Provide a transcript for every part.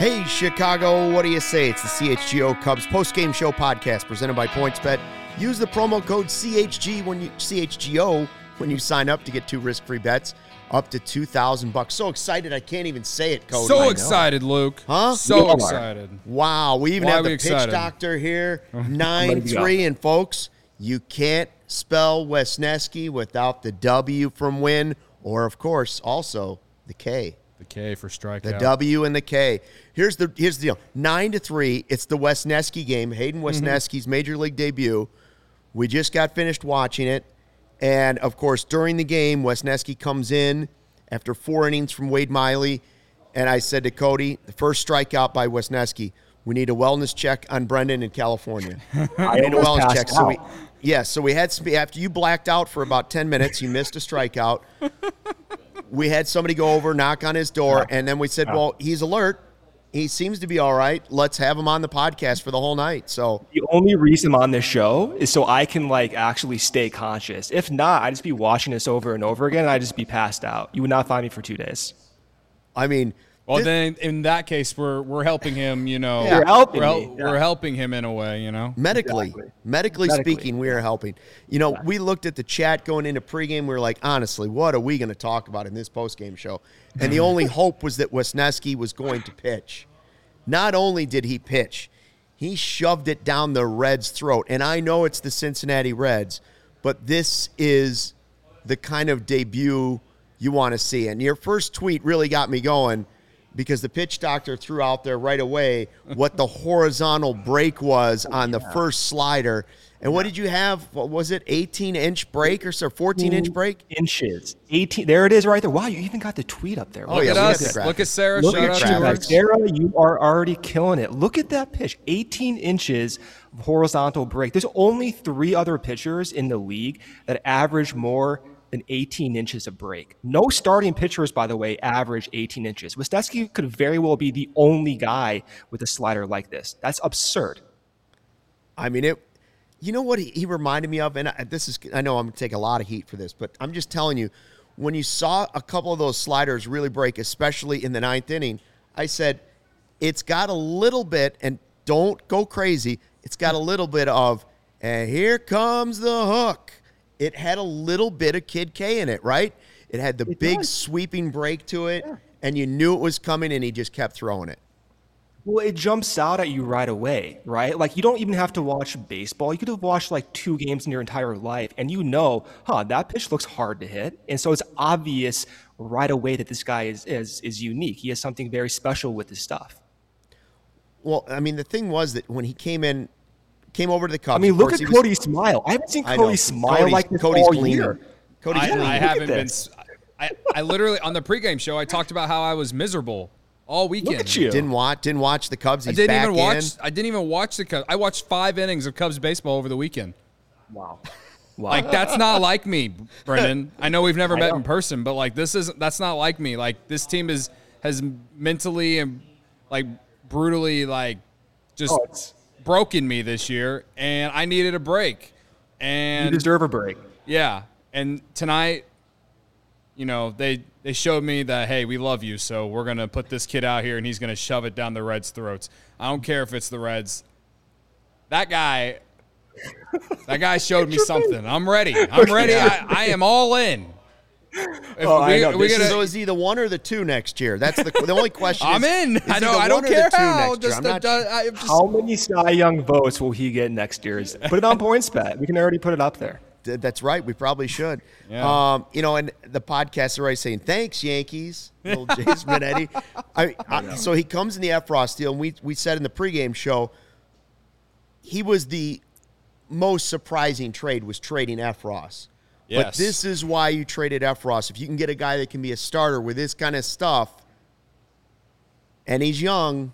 Hey, Chicago, what do you say? It's the CHGO Cubs post-game show podcast presented by PointsBet. Use the promo code CHG when you CHGO when you sign up to get two risk-free bets up to 2000 bucks. So excited I can't even say it, Cody. So excited, Luke. Huh? So You are. excited. Wow, we even Why have the pitch excited? doctor here. 9-3 and folks, you can't spell Wesneski without the W from win or of course also the K. The K for strikeout. The W and the K. Here's the here's the deal. Nine to three. It's the Wesneski game. Hayden mm-hmm. Wesneski's major league debut. We just got finished watching it, and of course during the game, Wesneski comes in after four innings from Wade Miley, and I said to Cody, the first strikeout by Wesneski. We need a wellness check on Brendan in California. I We need a wellness passed check. So we, out. yeah, so we had sp- after you blacked out for about ten minutes, you missed a strikeout we had somebody go over, knock on his door, and then we said, "Well, he's alert. He seems to be all right. Let's have him on the podcast for the whole night." So, The only reason I'm on this show is so I can like actually stay conscious. If not, I'd just be watching this over and over again and I'd just be passed out. You would not find me for two days. I mean, Well, thi- then in that case, we're we're helping him. You know, Yeah. You're helping we're, hel- me, yeah. we're helping him in a way. You know. medically, Exactly. medically, Medically. speaking, we are helping. You know, we looked at the chat going into pregame. We were like, honestly, what are we going to talk about in this postgame show? And the only hope was that Wesneski was going to pitch. Not only did he pitch, he shoved it down the Reds' throat. And I know it's the Cincinnati Reds, but this is the kind of debut you want to see. And your first tweet really got me going because the pitch doctor threw out there right away what the horizontal break was on the first slider. And what did you have? What was it? 18 inch break or so? 14 inch break? Inches. 18. There it is right there. Wow, you even got the tweet up there. Oh, Look yeah, at us. Look at Sarah. Look Shout at out you, to her. graphics. Sarah. You are already killing it. Look at that pitch. 18 inches horizontal break. There's only three other pitchers in the league that average more than 18 inches of break. No starting pitchers, by the way, average 18 inches. Wesneski could very well be the only guy with a slider like this. That's absurd. I mean, it. You know what he, he reminded me of, and I, this is I know I'm gonna take a lot of heat for this, but I'm just telling you, when you saw a couple of those sliders really break, especially in the ninth inning, I said it's got a little bit, and don't go crazy. It's got a little bit of, and here comes the hook. It had a little bit of Kid K in it, right? It had the big does. sweeping break to it, and you knew it was coming, and he just kept throwing it. Well, it jumps out at you right away, right? Like you don't even have to watch baseball. You could have watched like two games in your entire life, and you know, huh, that pitch looks hard to hit, and so it's obvious right away that this guy is is is unique. He has something very special with his stuff. Well, I mean, the thing was that when he came in, came over to the Cubs. I mean, look course at he was- Cody's smile. I haven't seen I. Cody smile Cody's- like this Cody's all gleaming. year. Cody's I, gleaming. I Look haven't been. I, s- I, I literally on the pregame show I talked about how I was miserable all weekend. Look at you. Didn't watch. Didn't watch the Cubs. I didn't back even watch. in. I didn't even watch the Cubs. I watched five innings of Cubs baseball over the weekend. Wow. Wow. Like that's not like me, Brendan. I know we've never met know. in person, but like this isn't. That's not like me. Like this team is has mentally and like brutally like just Oh, it's- broken me this year, and I needed a break. you And deserve a break. yeah, and tonight, you know, they they showed me that hey, we love you, so we're gonna put this kid out here, and he's gonna shove it down the Reds' throats. I don't care if it's the Reds. That guy, that guy showed me something. I'm ready. I'm ready. I, I am all in. If Oh, I know. we This gotta- so is he the one or the two next year? That's the the only question. I'm is, in. is he I don't. I don't care how. Just, the, not the- I just How many Cy Young votes will he get next year? Put it on PointsBet. We can already put it up there. That's right. We probably should. Yeah. Um, you know, and the podcast are already saying thanks, Yankees. Little Jason Benetti. I, I, so he comes in the Effross deal, and we we said in the pregame show, he was the most surprising trade was trading Effross. But this is why you traded Effross. If you can get a guy that can be a starter with this kind of stuff, and he's young,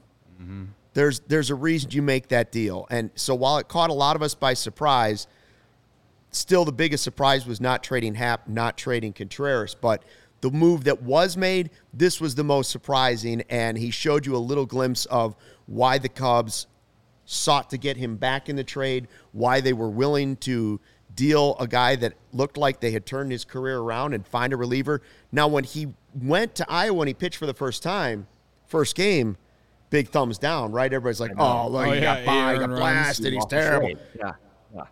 there's there's a reason you make that deal. And so while it caught a lot of us by surprise, still the biggest surprise was not trading Happ, not trading Contreras. But the move that was made, this was the most surprising, and he showed you a little glimpse of why the Cubs sought to get him back in the trade, why they were willing to deal a guy that looked like they had turned his career around and find a reliever. Now, when he went to Iowa and he pitched for the first time, first game, big thumbs down, right? Everybody's like, oh, look, Oh, he yeah, got by, he got blasted, he's terrible. Yeah. yeah.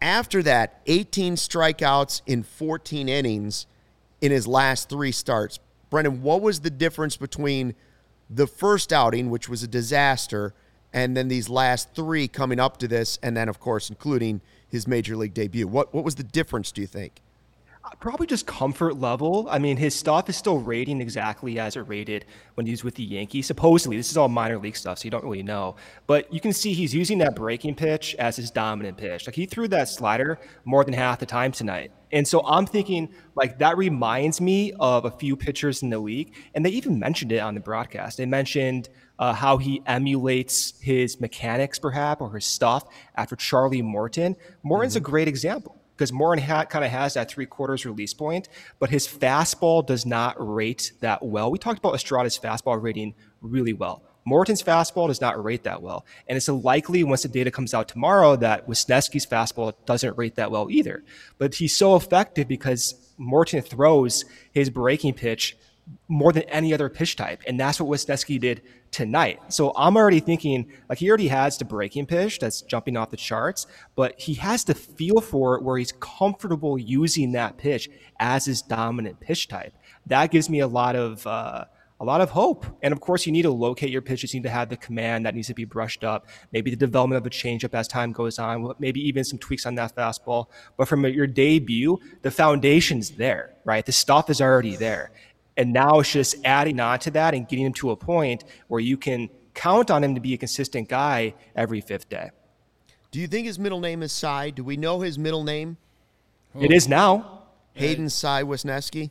After that, 18 strikeouts in 14 innings in his last three starts. Brendan, what was the difference between the first outing, which was a disaster, and then these last three coming up to this, and then, of course, including his major league debut? What, what was the difference, do you think? Uh, probably just comfort level. I mean, his stuff is still rating exactly as it rated when he was with the Yankees. Supposedly, this is all minor league stuff, so you don't really know. But you can see he's using that breaking pitch as his dominant pitch. Like he threw that slider more than half the time tonight. And so I'm thinking, like, that reminds me of a few pitchers in the league. And they even mentioned it on the broadcast. They mentioned uh, how he emulates his mechanics, perhaps, or his stuff after Charlie Morton. Morton's a great example because Morton ha- kind of has that three quarters release point, but his fastball does not rate that well. We talked about Estrada's fastball rating really well. Morton's fastball does not rate that well. And it's likely once the data comes out tomorrow that Wesneski's fastball doesn't rate that well either. But he's so effective because Morton throws his breaking pitch more than any other pitch type. And that's what Wesneski did tonight. So I'm already thinking, like, he already has the breaking pitch that's jumping off the charts, but he has the feel for it where he's comfortable using that pitch as his dominant pitch type. That gives me a lot of, uh, a lot of hope. And of course, you need to locate your pitches. You need to have the command that needs to be brushed up. Maybe the development of a changeup as time goes on. Maybe even some tweaks on that fastball. But from your debut, the foundation's there, right? The stuff is already there. And now it's just adding on to that and getting him to a point where you can count on him to be a consistent guy every fifth day. Do you think his middle name is Cy? Do we know his middle name? It is now. Hayden Cy Wesneski?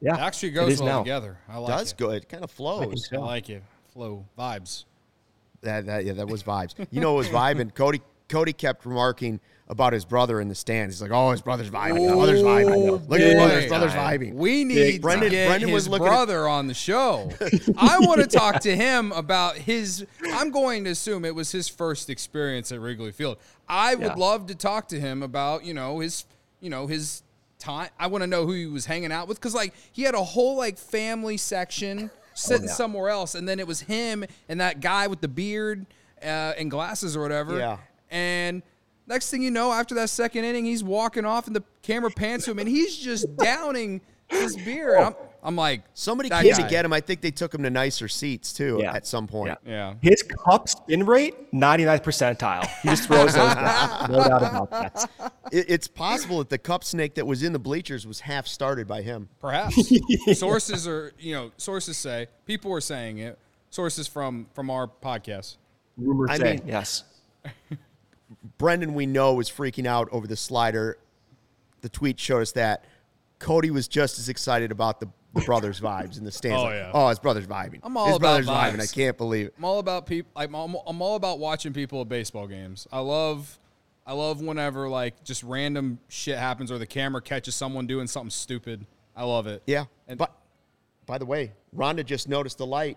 Yeah. It actually goes is well now. together. I like Does it. good. It kind of flows. I like it. Flow vibes. That, that yeah, that was vibes. You know, it was vibing. Cody Cody kept remarking about his brother in the stands. He's like, "Oh, his brother's vibing. His brother's vibing. Look at his brother. His brother's vibing." We need Brendan- get Brendan was his looking at- brother on the show. I want to talk to him about his. I'm going to assume it was his first experience at Wrigley Field. I would Yeah. love to talk to him about you know his you know his time. I want to know who he was hanging out with because like he had a whole like family section sitting yeah. somewhere else, and then it was him and that guy with the beard uh, and glasses or whatever. Yeah. And next thing you know, after that second inning, he's walking off and the camera pans to him and he's just downing his beer. And I'm, I'm like, Somebody that came guy. to get him. I think they took him to nicer seats too Yeah. at some point. Yeah. His cup spin rate, 99th percentile. He just throws those back. No doubt about that. It, it's possible that the cup snake that was in the bleachers was half started by him. Perhaps. sources are, you know, sources say, people are saying it. Sources from from our podcast. Rumors I say, mean- yes. Brendan, we know, was freaking out over the slider. The tweet showed us that. Cody was just as excited about the, the brothers' vibes in the stands. Oh, Like, yeah. oh, his brother's vibing. I'm all his about brother's vibing. I can't believe it. I'm all about people. I'm, I'm, I'm all about watching people at baseball games. I love, I love whenever like just random shit happens or the camera catches someone doing something stupid. I love it. Yeah. And- but by the way, Rhonda just noticed the light.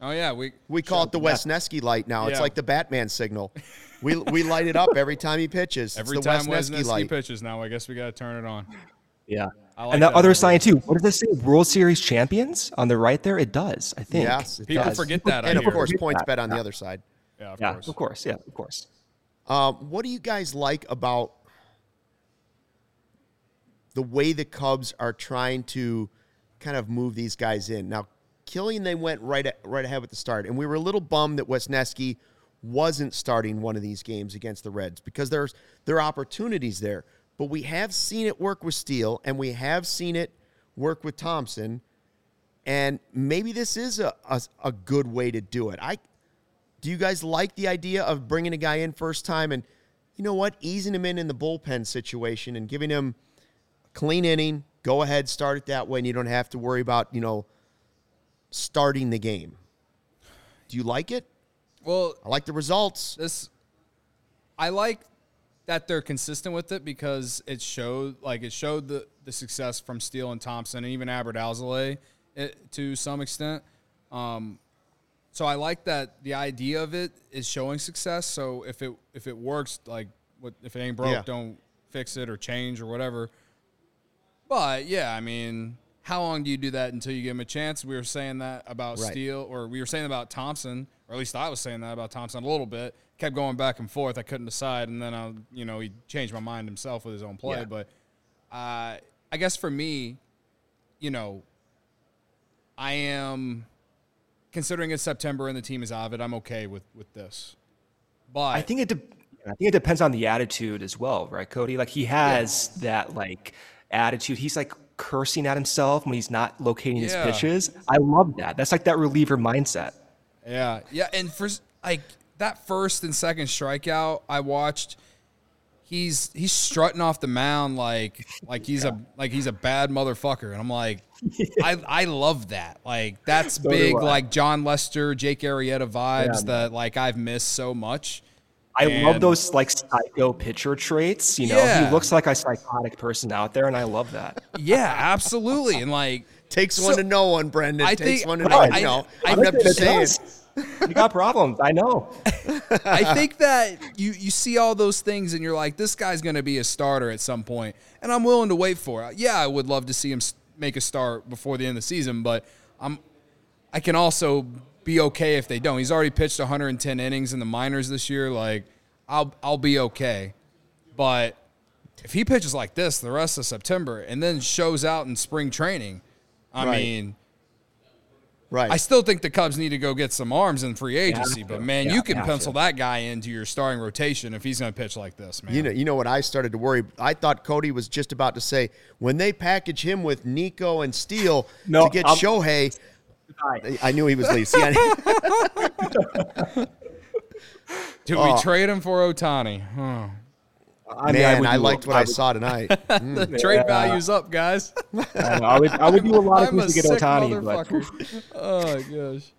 Oh yeah, we We call it the Wesneski light now. It's like the Batman signal. We we light it up every time he pitches. It's every the time Wesneski Wesneski light. pitches now. I guess we got to turn it on. Yeah. Like and the that other idea. sign too. What does this say? World Series champions on the right there. It does. I think. Yes, it People does. forget that. And of hear. course, points that. bet on the other side. Yeah, of Yeah. course. Of course. Yeah. Of course. Um, what do you guys like about the way the Cubs are trying to kind of move these guys in. Now, Kilian, they went right right ahead with the start, and we were a little bummed that Wesneski wasn't starting one of these games against the Reds because there's there are opportunities there. But we have seen it work with Steele, and we have seen it work with Thompson. And maybe this is a, a, a good way to do it. I do you guys like the idea of bringing a guy in first time and you know what, easing him in in the bullpen situation and giving him a clean inning, go ahead, start it that way, and you don't have to worry about you know starting the game. Do you like it? Well, I like the results. This, I like that they're consistent with it because it showed like it showed the the success from Steele and Thompson and even Adbert Alzolay it, to some extent. Um, so I like that the idea of it is showing success. So if it if it works, like what if it ain't broke, Yeah. don't fix it or change or whatever. But yeah, I mean, how long do you do that until you give him a chance? We were saying that about Right. Steele, or we were saying about Thompson, or at least I was saying that about Thompson a little bit. Kept going back and forth. I couldn't decide, and then I, you know, he changed my mind himself with his own play. Yeah. But uh, I guess for me, you know, I am considering it's September and the team is it. I'm okay with with this. But I think it. De- I think it depends on the attitude as well, right, Cody? Like he has that like attitude. He's like cursing at himself when he's not locating his pitches. I love that. That's like that reliever mindset. Yeah, yeah, and for like that first and second strikeout, I watched. He's he's strutting off the mound like like he's a like he's a bad motherfucker, and I'm like, I I love that. Like that's So big, like Jon Lester, Jake Arrieta vibes man. that like I've missed so much. I love those like psycho pitcher traits. You know, Yeah. he looks like a psychotic person out there, and I love that. Yeah, absolutely, and like Takes So- one to know one, Brendan. I Takes think- one to I- know. I- you know, I- I'm not just saying. does. You got problems. I know. I think that you you see all those things and you're like, this guy's going to be a starter at some point, and I'm willing to wait for it. Yeah, I would love to see him make a start before the end of the season, but I'm I can also be okay if they don't. He's already pitched 110 innings in the minors this year. Like, I'll I'll be okay, but if he pitches like this the rest of September and then shows out in spring training, I Right. mean. Right. I still think the Cubs need to go get some arms in free agency, to. but man, Yeah, you can have pencil to. that guy into your starting rotation if he's going to pitch like this, man. You know, you know what I started to worry. I thought Cody was just about to say when they package him with Nico and Steele No, to get I'm- Shohei. I- I knew he was leaving. See, I, Did Oh. we trade him for Ohtani? Huh. I mean, man, would I, do- liked what I, would- saw tonight. The trade value's up, guys. I, know, I would, I would do a lot of I'm things to get sick Ohtani, but motherfucker. oh gosh.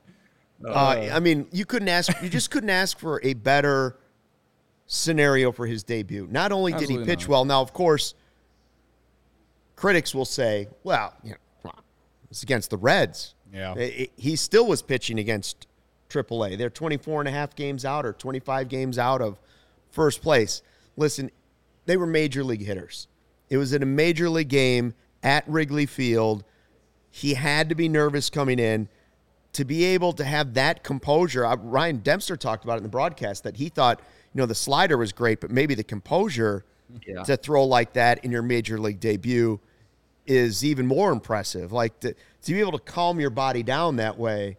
Uh, I mean, you couldn't ask. You just couldn't ask for a better scenario for his debut. Not only did he Absolutely pitch not. well, now of course, critics will say, "Well, you know, come on, it's against the Reds." Yeah. I- I- he still was pitching against AAA. They're 24 and a half games out or 25 games out of first place. Listen, they were major league hitters. It was in a major league game at Wrigley Field. He had to be nervous coming in to be able to have that composure. Uh, Ryan Dempster talked about it in the broadcast that he thought, you know, the slider was great, but maybe the composure Yeah. to throw like that in your major league debut is even more impressive. Like to, to be able to calm your body down that way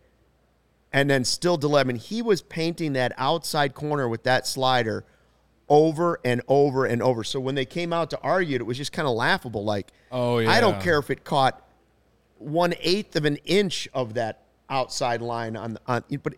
and then still deliver. I mean, he was painting that outside corner with that slider over and over and over. So when they came out to argue it, it was just kind of laughable. Like, Oh, yeah. I don't care if it caught one eighth of an inch of that outside line on on, but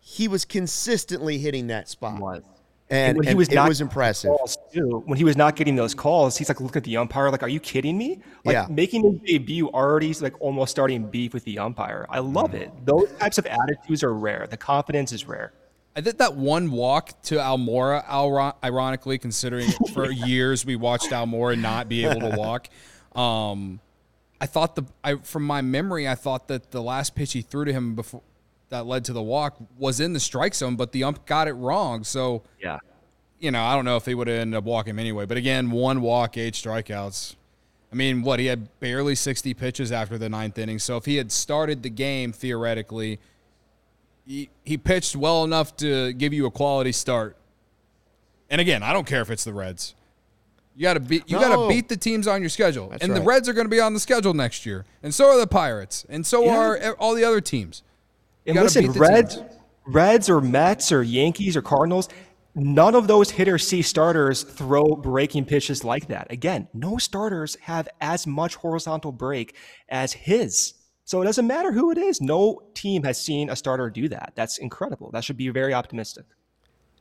he was consistently hitting that spot. was. And, when he and was it not was getting impressive. too, when he was not getting those calls, he's like looking at the umpire, like, "Are you kidding me?" Like Yeah. making his debut already, like almost starting beef with the umpire. I love it. Those types of attitudes are rare. The confidence is rare. I think that one walk to Almora, Alro- ironically, considering for years we watched Almora not be able to walk. Um, I thought the I from my memory, I thought that the last pitch he threw to him before that led to the walk was in the strike zone, but the ump got it wrong. So Yeah. you know, I don't know if he would have ended up walking anyway. But again, one walk, eight strikeouts. I mean, what he had barely sixty pitches after the ninth inning. So if he had started the game theoretically, he, he pitched well enough to give you a quality start. And again, I don't care if it's the Reds. You got to beat. You No. got to beat the teams on your schedule, That's and the. Reds are going to be on the schedule next year, and so are the Pirates, and so Yeah. are all the other teams. You And listen, Reds, teams. Reds or Mets or Yankees or Cardinals, none of those hitter C starters throw breaking pitches like that. Again, no starters have as much horizontal break as his. So it doesn't matter who it is. No team has seen a starter do that. That's incredible. That should be very optimistic.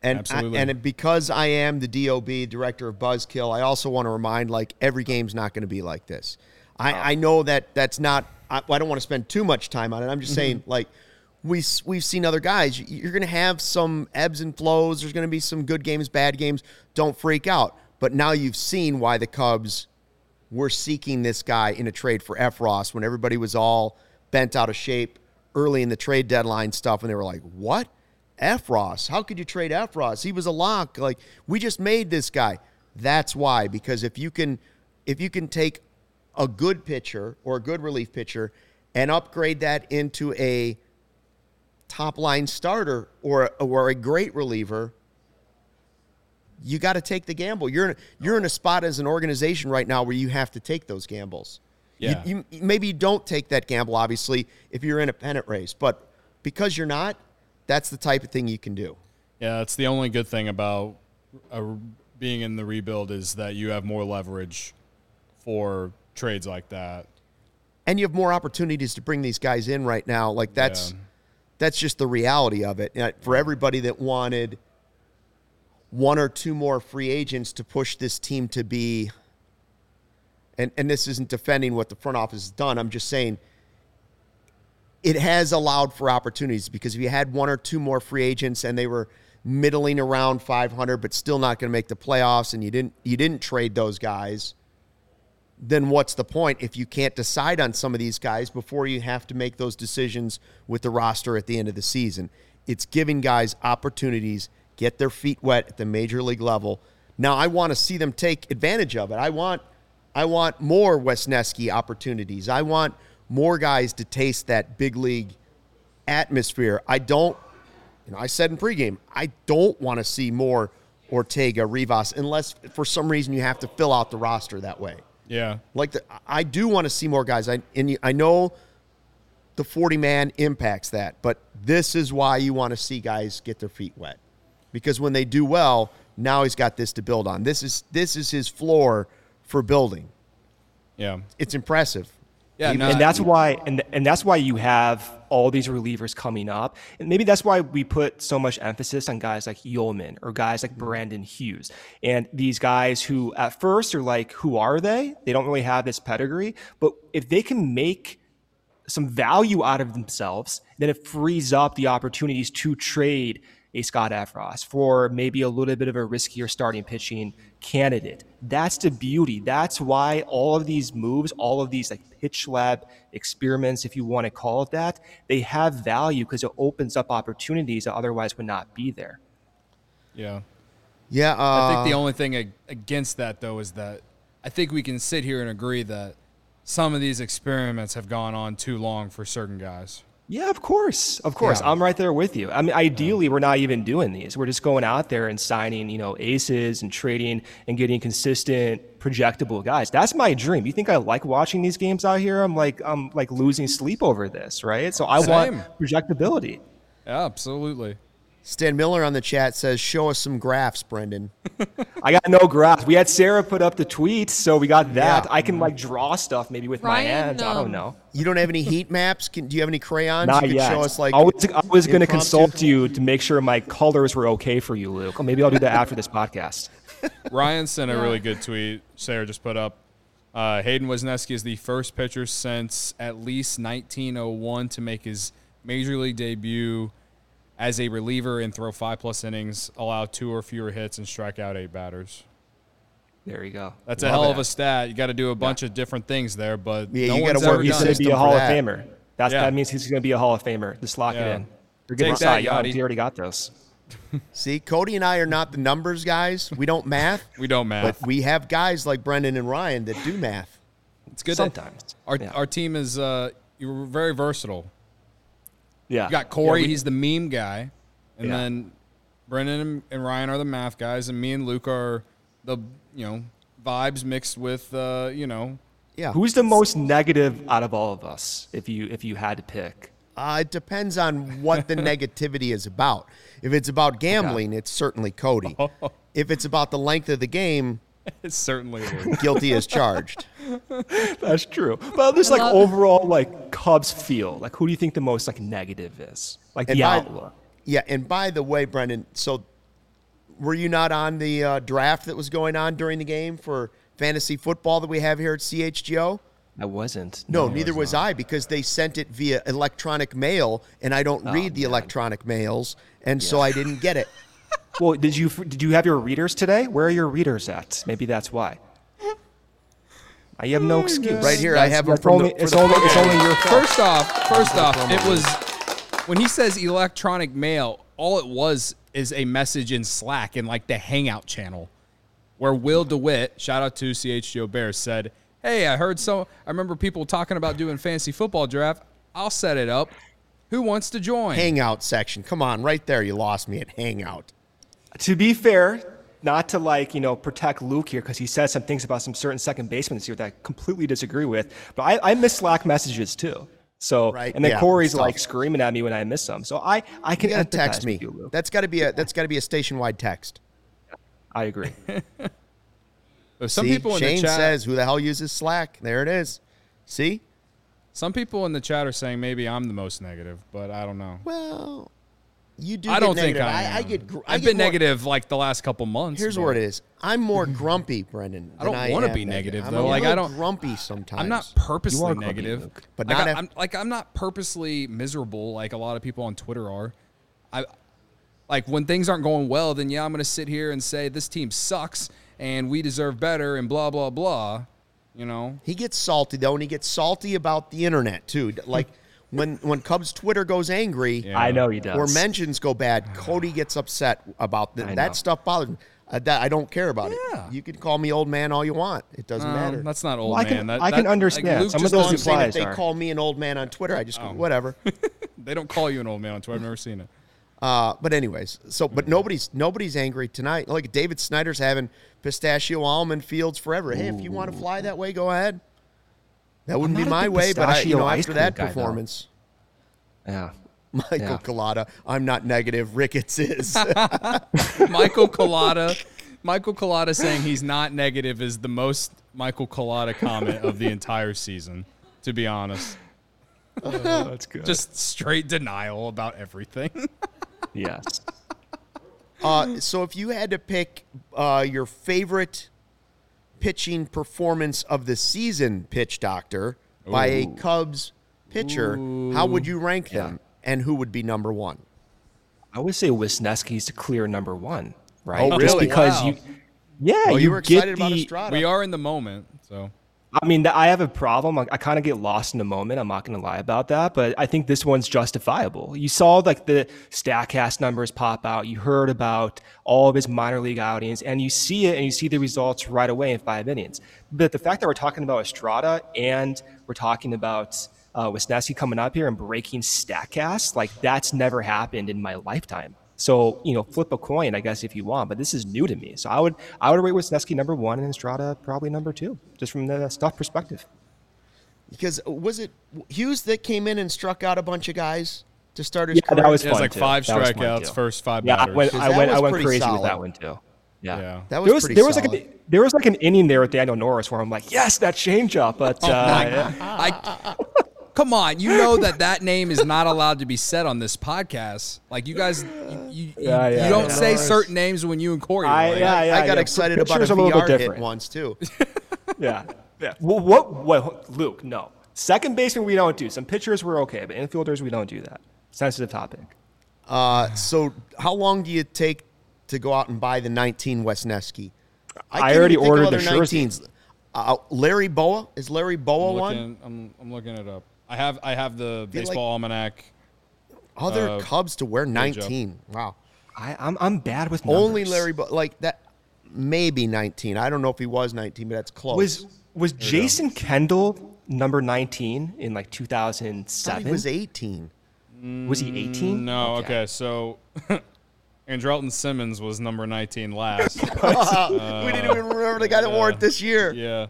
And Absolutely. I, and because I am the DOB director of Buzzkill, I also want to remind like every game's not going to be like this. I, I know that that's not. I, I don't want to spend too much time on it. I'm just mm-hmm. saying like we we've seen other guys. You're going to have some ebbs and flows. There's going to be some good games, bad games. Don't freak out. But now you've seen why the Cubs were seeking this guy in a trade for Effross when everybody was all bent out of shape early in the trade deadline stuff, and they were like, "What? Effross? How could you trade Effross? He was a lock. Like we just made this guy." That's why, because if you can, if you can take a good pitcher or a good relief pitcher and upgrade that into a top line starter or or a great reliever, you got to take the gamble. You're in, you're in a spot as an organization right now where you have to take those gambles. Yeah. You, maybe you don't take that gamble, obviously, if you're in a pennant race, but because you're not, that's the type of thing you can do. Yeah, it's the only good thing about uh, being in the rebuild is that you have more leverage for trades like that. And you have more opportunities to bring these guys in right now. Like that's Yeah. That's just the reality of it. And For everybody that wanted one or two more free agents to push this team to be and, and this isn't defending what the front office has done. I'm just saying it has allowed for opportunities because if you had one or two more free agents and they were middling around 500 but still not going to make the playoffs and you didn't you didn't trade those guys then what's the point if you can't decide on some of these guys before you have to make those decisions with the roster at the end of the season? It's giving guys opportunities, get their feet wet at the major league level. Now I want to see them take advantage of it. I want I want more Wesneski opportunities. I want more guys to taste that big league atmosphere. I don't you know, I said in pregame, I don't want to see more Ortega, Rivas, unless for some reason you have to fill out the roster that way. Yeah. Like the, I do want to see more guys. I and I know the 40 man impacts that, but this is why you want to see guys get their feet wet. Because when they do well, now he's got this to build on. This is this is his floor for building. Yeah. It's impressive. Yeah. Even- no, and that's why and, and that's why you have all these relievers coming up. And maybe that's why we put so much emphasis on guys like Yeoman or guys like mm-hmm. Brandon Hughes. And these guys who at first are like who are they? They don't really have this pedigree. But if they can make some value out of themselves then it frees up the opportunities to trade a Scott Effross for maybe a little bit of a riskier starting pitching candidate. That's the beauty. That's why all of these moves, all of these like pitch lab experiments, if you want to call it that, they have value because it opens up opportunities that otherwise would not be there. yeah. Yeah, uh, I think the only thing against that though is that I think we can sit here and agree that some of these experiments have gone on too long for certain guys. Yeah, of course. Of course. Yeah. I'm right there with you. I mean, ideally, we're not even doing these. We're just going out there and signing, you know, aces and trading and getting consistent, projectable guys. That's my dream. You think I like watching these games out here? I'm like, I'm like losing sleep over this, right? So I Same. want projectability. Yeah, absolutely. Stan Miller on the chat says, "Show us some graphs, Brendan." I got no graphs. We had Sarah put up the tweet, so we got that. Yeah. I can like draw stuff maybe with my Ryan, hands. I don't um, know. You don't have any heat maps? Can, do you have any crayons? Not you yet. show us like I was, I was going to consult you to make sure my colors were okay for you, Luke. Or maybe I'll do that after this podcast. Ryan sent a really good tweet. Sarah just put up. Uh, Hayden Wesneski is the first pitcher since at least 1901 to make his major league debut as a reliever and throw five plus innings, allow two or fewer hits, and strike out eight batters. There you go. That's a hell that. of a stat. You got to do a bunch of different things there, but Yeah, no you gotta one's work ever your He's going to be a Hall of that. Famer. That's, Yeah. That means he's going to be a Hall of Famer. Just lock Yeah. it in. Forget Take the that, Cy Young. Yachty. He already got those. See, Cody and I are not the numbers guys. We don't math, We don't math. but we have guys like Brendan and Ryan that do math. it's good. that Sometimes. our Yeah. our team is uh, you're very versatile. Yeah. You got Corey. Yeah, we- he's the meme guy, and Yeah. then Brendan and, and Ryan are the math guys, and me and Luke are the you know vibes mixed with uh, you know Yeah. Who's the most negative out of all of us? If you if you had to pick, Uh, it depends on what the negativity is about. If it's about gambling, it's certainly Cody. If it's about the length of the game, it's certainly Luke. guilty as charged. that's true. But there's like overall like Cubs feel. Like who do you think the most like negative is? Like And the by- outlook. Yeah, and by the way, Brendan, so were you not on the uh, draft that was going on during the game for fantasy football that we have here at CHGO? I wasn't. No, neither was I because they sent it via electronic mail, and I don't read the electronic mails, and so I didn't get it. Well, did you did you have your readers today? Where are your readers at? Maybe that's why. I have no mm, excuse. Right here, I have them That's from only, the- it's the only it's only your fault. First off, first off, it was when he says electronic mail. All it was is a message in Slack in like the Hangout channel, where Will Dewitt, shout out to CHGO Bears, said, "Hey, I heard so. I remember people talking about doing fantasy football draft. I'll set it up. Who wants to join?" Hangout section. Come on, right there, you lost me at Hangout. To be fair, not to like you know protect Luke here because he says some things about some certain second basemen this year that I completely disagree with. But I, I miss Slack messages too. So Right, and then yeah, Corey's it's tough. like screaming at me when I miss them. So I I can You text me. You, Luke. That's got to be a that's got to be a station wide text. I agree. Some See, people in Shane the chat, says, "Who the hell uses Slack?" There it is. See? some people in the chat are saying maybe I'm the most negative, but I don't know. Well, you do. I get don't think negative. I, I, am. I get. gr- I I've get been more- negative like the last couple months. Here's but where it is. I'm more grumpy, Brendan. I don't wanna be negative, though. Like, I don't- grumpy sometimes. I'm not purposely grumpy, negative, Luke. But like, not I, am like I'm not purposely miserable like a lot of people on Twitter are. I like when things aren't going well, then yeah, I'm gonna sit here and say this team sucks and we deserve better and blah blah blah. You know, He gets salty though, and he gets salty about the internet too. Like when when Cubs Twitter goes angry, Yeah. I know he does. or mentions go bad, Cody gets upset about I that. stuff bothers me. Uh, that, I don't care about Yeah. it. You can call me old man all you want. It doesn't Um, matter. that's not old Well, I man. can- That- I can that- understand. Luke Some of those I'm doesn't- saying if replies they are- call me an old man on Twitter, I just Oh. go, whatever. they don't call you an old man on Twitter. I've never seen it. Uh, but anyways, so but nobody's nobody's angry tonight. Like David Snyder's having pistachio almond fields forever. Hey, if you want to fly that way, go ahead. That wouldn't be my way, but I, you know, after that guy, though. performance, Yeah. Michael Yeah. Collada, I'm not negative. Ricketts is. Michael Collada. Michael Collada saying he's not negative is the most Michael Collada comment of the entire season. To be honest, That's good. just straight denial about everything. yes. uh, so if you had to pick uh, your favorite pitching performance of the season, pitch doctor, by a Cubs pitcher, how would you rank them, and who would be number one? I would say Wesneski's the clear number one, right? Oh, Just really? because Wow. you, yeah, Oh, you, you were get excited about the- Estrada. we are in the moment, so I mean, I have a problem. I, I kind of get lost in the moment. I'm not going to lie about that, but I think this one's justifiable. You saw like the Statcast numbers pop out. You heard about all of his minor league outings, and you see it, and you see the results right away in five innings. But the fact that we're talking about Estrada and we're talking about uh, Wesneski coming up here and breaking Statcast, like that's never happened in my lifetime. So you know, flip a coin, I guess, if you want. But this is new to me, so I would I would rate Wesneski number one and Estrada probably number two, just from the stuff perspective. Because was it Hughes that came in and struck out a bunch of guys to start his Yeah, career? that was it has fun like too. five That strikeouts, first five Yeah, I batters. went, 'Cause I went, I went crazy solid. with that one too. Yeah. yeah. That was There was, pretty there was like a, there was like an inning there with Daniel Norris where I'm like, yes, that changeup, but Oh uh, I come on, you know that that name is not allowed to be said on this podcast. Like you guys, you, you, Yeah, yeah, you don't yeah. say certain names when you and Corey. I- like, yeah, yeah, I got yeah. excited about a Pitchers are a little bit VR hit once too. yeah, yeah. Well, what, what, Luke? No, second baseman we don't do. Some pitchers we're okay, but infielders we don't do that. Sensitive topic. Uh, so how long do you take to go out and buy the 19 Wesneski? I can't already even think of ordered the other 19s. Uh, Larry Bowa is Larry Bowa I'm one? looking, I'm, I'm looking it up. I have I have the Feel like- baseball almanac. Other uh, Cubs to wear 19. Wow. I, I'm, I'm bad with numbers. Only Larry but like that. Maybe 19. I don't know if he was 19, but that's close. was was Jason Kendall number 19 in like 2007? he was 18. Was he 18? No, okay, so Andrelton Simmons was number 19 last. we didn't even remember the guy that wore it this year. yeah.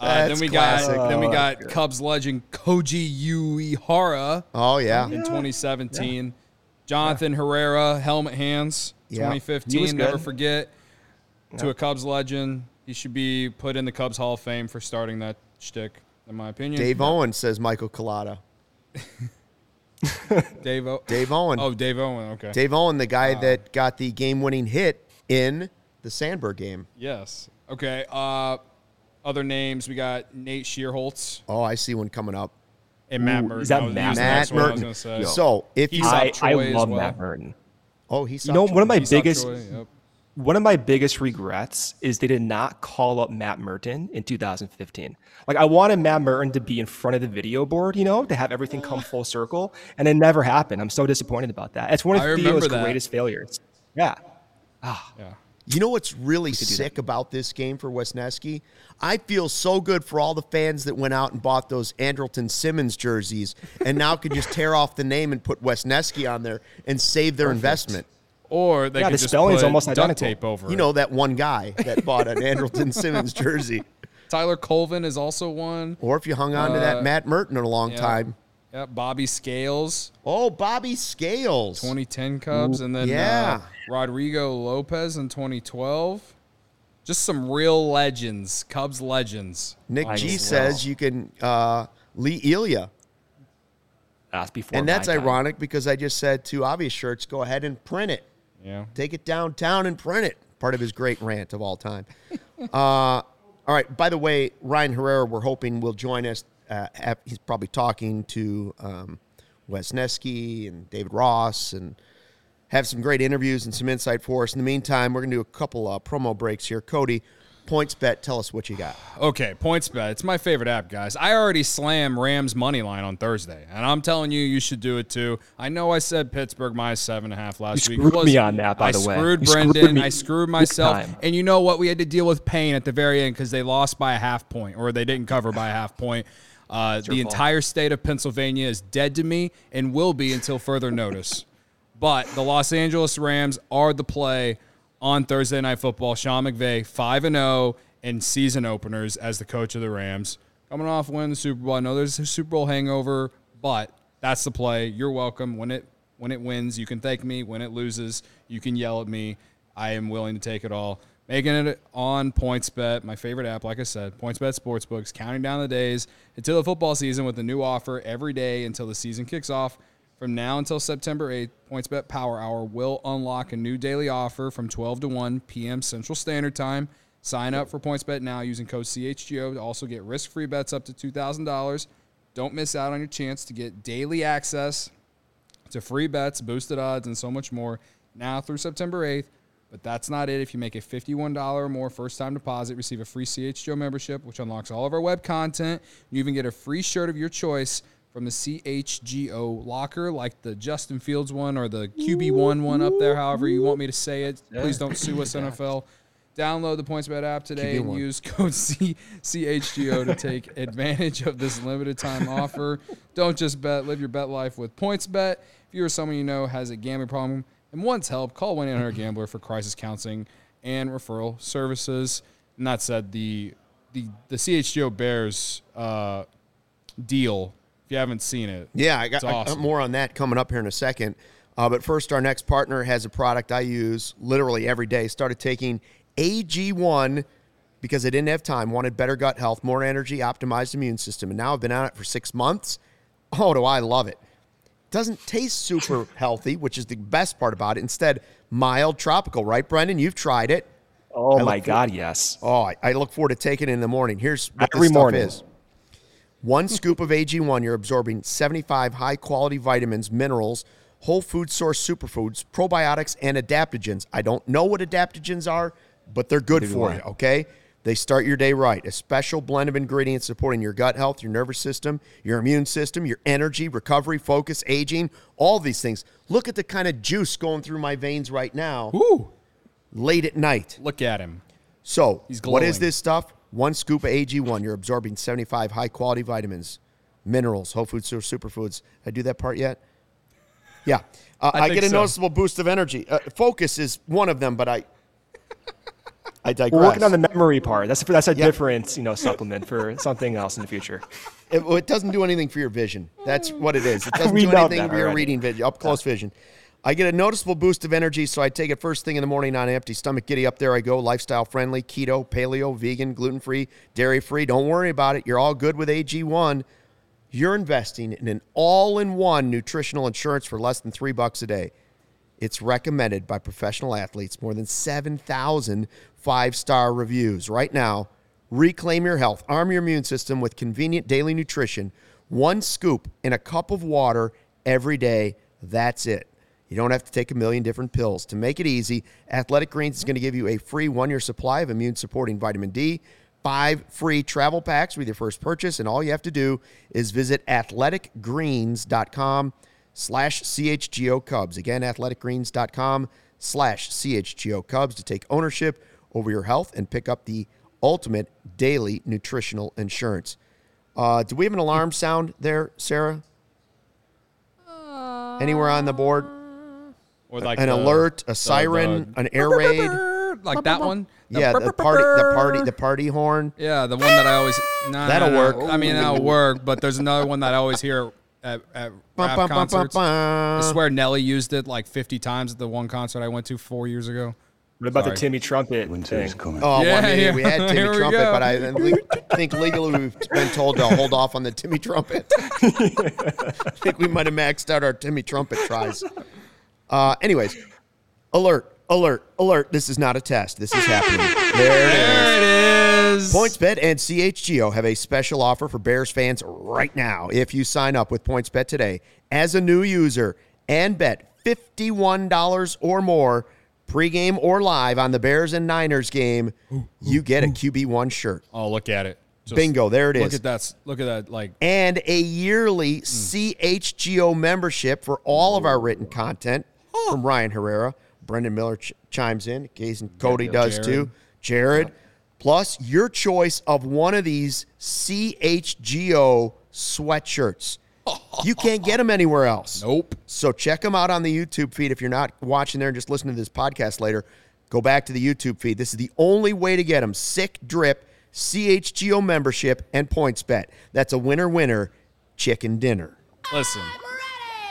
Uh, then we classic. got then we got Cubs legend Koji Uehara Oh yeah. in 2017. Jonathan Herrera, helmet hands, Yeah. 2015. Never forget. To a Cubs legend, he should be put in the Cubs Hall of Fame for starting that shtick, in my opinion. Dave Owen says Michael Collada. Dave. O- Dave Owen. Oh, Dave Owen. Okay. Dave Owen, the guy that got the game-winning hit in the Sandberg game. Yes. Okay. Uh, other names we got Nate Schierholtz Oh, I see one coming up. and Matt Ooh, Murton. is that That was- Matt he was the Matt one I was Murton. gonna say. So if He's you, up I, I Troy as love well. Matt Murton. oh, he's You know, one of my He saw biggest Troy, yep. one of my biggest regrets is they did not call up Matt Murton in 2015. Like I wanted Matt Murton to be in front of the video board, you know, to have everything come full circle, and it never happened. I'm so disappointed about that. It's one of I remember Theo's that. greatest failures. Yeah. Ah. Yeah. You know what's really sick about this game for Wesneski? I feel so good for all the fans that went out and bought those Andrelton Simmons jerseys and now can just tear off the name and put Wesneski on there and save their investment. Or they Yeah, could the just spelling's put almost duct identical. tape over You it. know that one guy that bought an Andrelton Simmons jersey. Tyler Colvin is also one. Or if you hung on to Uh, that Matt Murton in a long yeah. time. Yeah, Bobby Scales, Oh, Bobby Scales. 2010 Cubs, and then yeah. uh, Rodrigo Lopez in 2012. Just some real legends, Cubs legends. Nick I G know. says you can uh, Lee Elia. That's before. And my that's time. ironic because I just said to obvious shirts, go ahead and print it. Yeah. Take it downtown and print it. Part of his great rant of all time. uh, all right. By the way, Ryan Herrera, we're hoping will join us. Uh, ap- he's probably talking to um, Wesneski and David Ross and have some great interviews and some insight for us. In the meantime, we're going to do a couple uh, promo breaks here. Cody, PointsBet, tell us what you got. Okay, PointsBet. It's my favorite app, guys. I already slam Rams money line on Thursday, and I'm telling you, you should do it too. I know I said Pittsburgh minus seven and a half last You week. screwed It was- me on that, by I the way. screwed You screwed Brendan. me I screwed myself. And you know what? We had to deal with pain at the very end because they lost by a half point, or they didn't cover by a half point. Uh, the fault. entire state of Pennsylvania is dead to me and will be until further notice. But the Los Angeles Rams are the play on Thursday Night Football. Sean McVay, 5 and 0 in season openers as the coach of the Rams. Coming off winning the Super Bowl. I know there's a Super Bowl hangover, but that's the play. You're welcome. When it when it wins, you can thank me. When it loses, you can yell at me. I am willing to take it all. Making it on PointsBet, my favorite app, like I said, PointsBet Sportsbooks, counting down the days until the football season with a new offer every day until the season kicks off. From now until September 8th, PointsBet Power Hour will unlock a new daily offer from 12 to 1 p.m. Central Standard Time. Sign up for PointsBet now using code CHGO to also get risk-free bets up to $2,000. Don't miss out on your chance to get daily access to free bets, boosted odds, and so much more now through September 8th. But that's not it. If you make a $51 or more first time deposit, receive a free CHGO membership, which unlocks all of our web content. You even get a free shirt of your choice from the CHGO locker, like the Justin Fields one or the QB1 one up there, however you want me to say it. Please don't sue us, NFL. Download the PointsBet app today and QB1. use code C- CHGO to take advantage of this limited time offer. Don't just bet, live your bet life with PointsBet. If you or someone you know has a gambling problem and wants help, call 1 800 Gambler for crisis counseling and referral services. And that said, the the the CHGO Bears uh, deal, if you haven't seen it, Yeah, I got It's I- awesome. more on that coming up here in a second. Uh, but first, our next partner has a product I use literally every day. Started taking AG1 because I didn't have time. Wanted better gut health, more energy, optimized immune system, and now I've been on it for six months. Oh, do I love it! Doesn't taste super healthy, which is the best part about it. Instead, mild tropical, right, Brendan? You've tried it. Oh my God, yes. Oh, I, I look forward to taking it in the morning. Here's what Every morning. is. One scoop of AG1, you're absorbing 75 high quality vitamins, minerals, whole food source superfoods, probiotics, and adaptogens. I don't know what adaptogens are, but they're good Neither for you, okay? They start your day right. A special blend of ingredients supporting your gut health, your nervous system, your immune system, your energy, recovery, focus, aging, all these things. Look at the kind of juice going through my veins right now Woo! late at night. Look at him. So, what is this stuff? One scoop of AG1. You're absorbing 75 high quality vitamins, minerals, whole food source superfoods. Did I do that part yet? Yeah. Uh, I I, get a so. noticeable boost of energy. Uh, focus is one of them, but I I digress. We're working on the memory part. That's that's a Yeah. different you know supplement for something else in the future. It, it doesn't do anything for your vision. That's what it is. It doesn't do anything for your already. reading vision, up close vision. I get a noticeable boost of energy, so I take it first thing in the morning on an empty stomach. Giddy up there I go. Lifestyle friendly, keto, paleo, vegan, gluten free, dairy free. Don't worry about it. You're all good with AG1. You're investing in an all in one nutritional insurance for less than three bucks a day. It's recommended by professional athletes, more than 7,000 five star reviews. Right now, reclaim your health, arm your immune system with convenient daily nutrition. One scoop in a cup of water every day. That's it. You don't have to take a million different pills. To make it easy, Athletic Greens is going to give you a free one year supply of immune supporting vitamin D, five free travel packs with your first purchase, and all you have to do is visit athleticgreens.com slash CHGO Cubs. Again, athleticgreens.com slash CHGO Cubs to take ownership over your health and pick up the ultimate daily nutritional insurance. Uh, do we have an alarm sound there, Sarah? Anywhere on the board? Or like An the- alert, a the- siren, the- an air raid? like that one. Yeah, the party, the party, the party horn. Yeah, the one that I always. No, That'll no, no. work. I mean, that'll work. But there's another one that I always hear at, at rap Bum, bum, bum, bum. I swear Nelly used it like 50 times at the one concert I went to four years ago. What about Sorry. the Timmy Trumpet Winter thing? coming. Oh, well, Yeah, I mean, yeah. we had Timmy Here we Trumpet, go. but I think, think legally we've been told to hold off on the Timmy Trumpet. I think we might have maxed out our Timmy Trumpet tries. Uh, anyways, alert, alert, alert. This is not a test. This is happening. There it is. There it is. PointsBet and CHGO have a special offer for Bears fans right now. If you sign up with PointsBet today as a new user and bet $51 or more pregame or live on the Bears and Niners game, you get a QB1 shirt. Oh, look at it. Just Bingo, there it Look is. at that. Look at that. Like, And a yearly CHGO membership for all of our written content from Ryan Herrera. Brendan Miller ch- chimes in. Gaze and Cody does Jared. too. Jared. Plus your choice of one of these CHGO sweatshirts. You can't get them anywhere else. nope. So check them out on the YouTube feed. If you're not watching there and just listening to this podcast later, go back to the YouTube feed. This is the only way to get them. Sick Drip, CHGO membership, and PointsBet. That's a winner winner chicken dinner. Listen,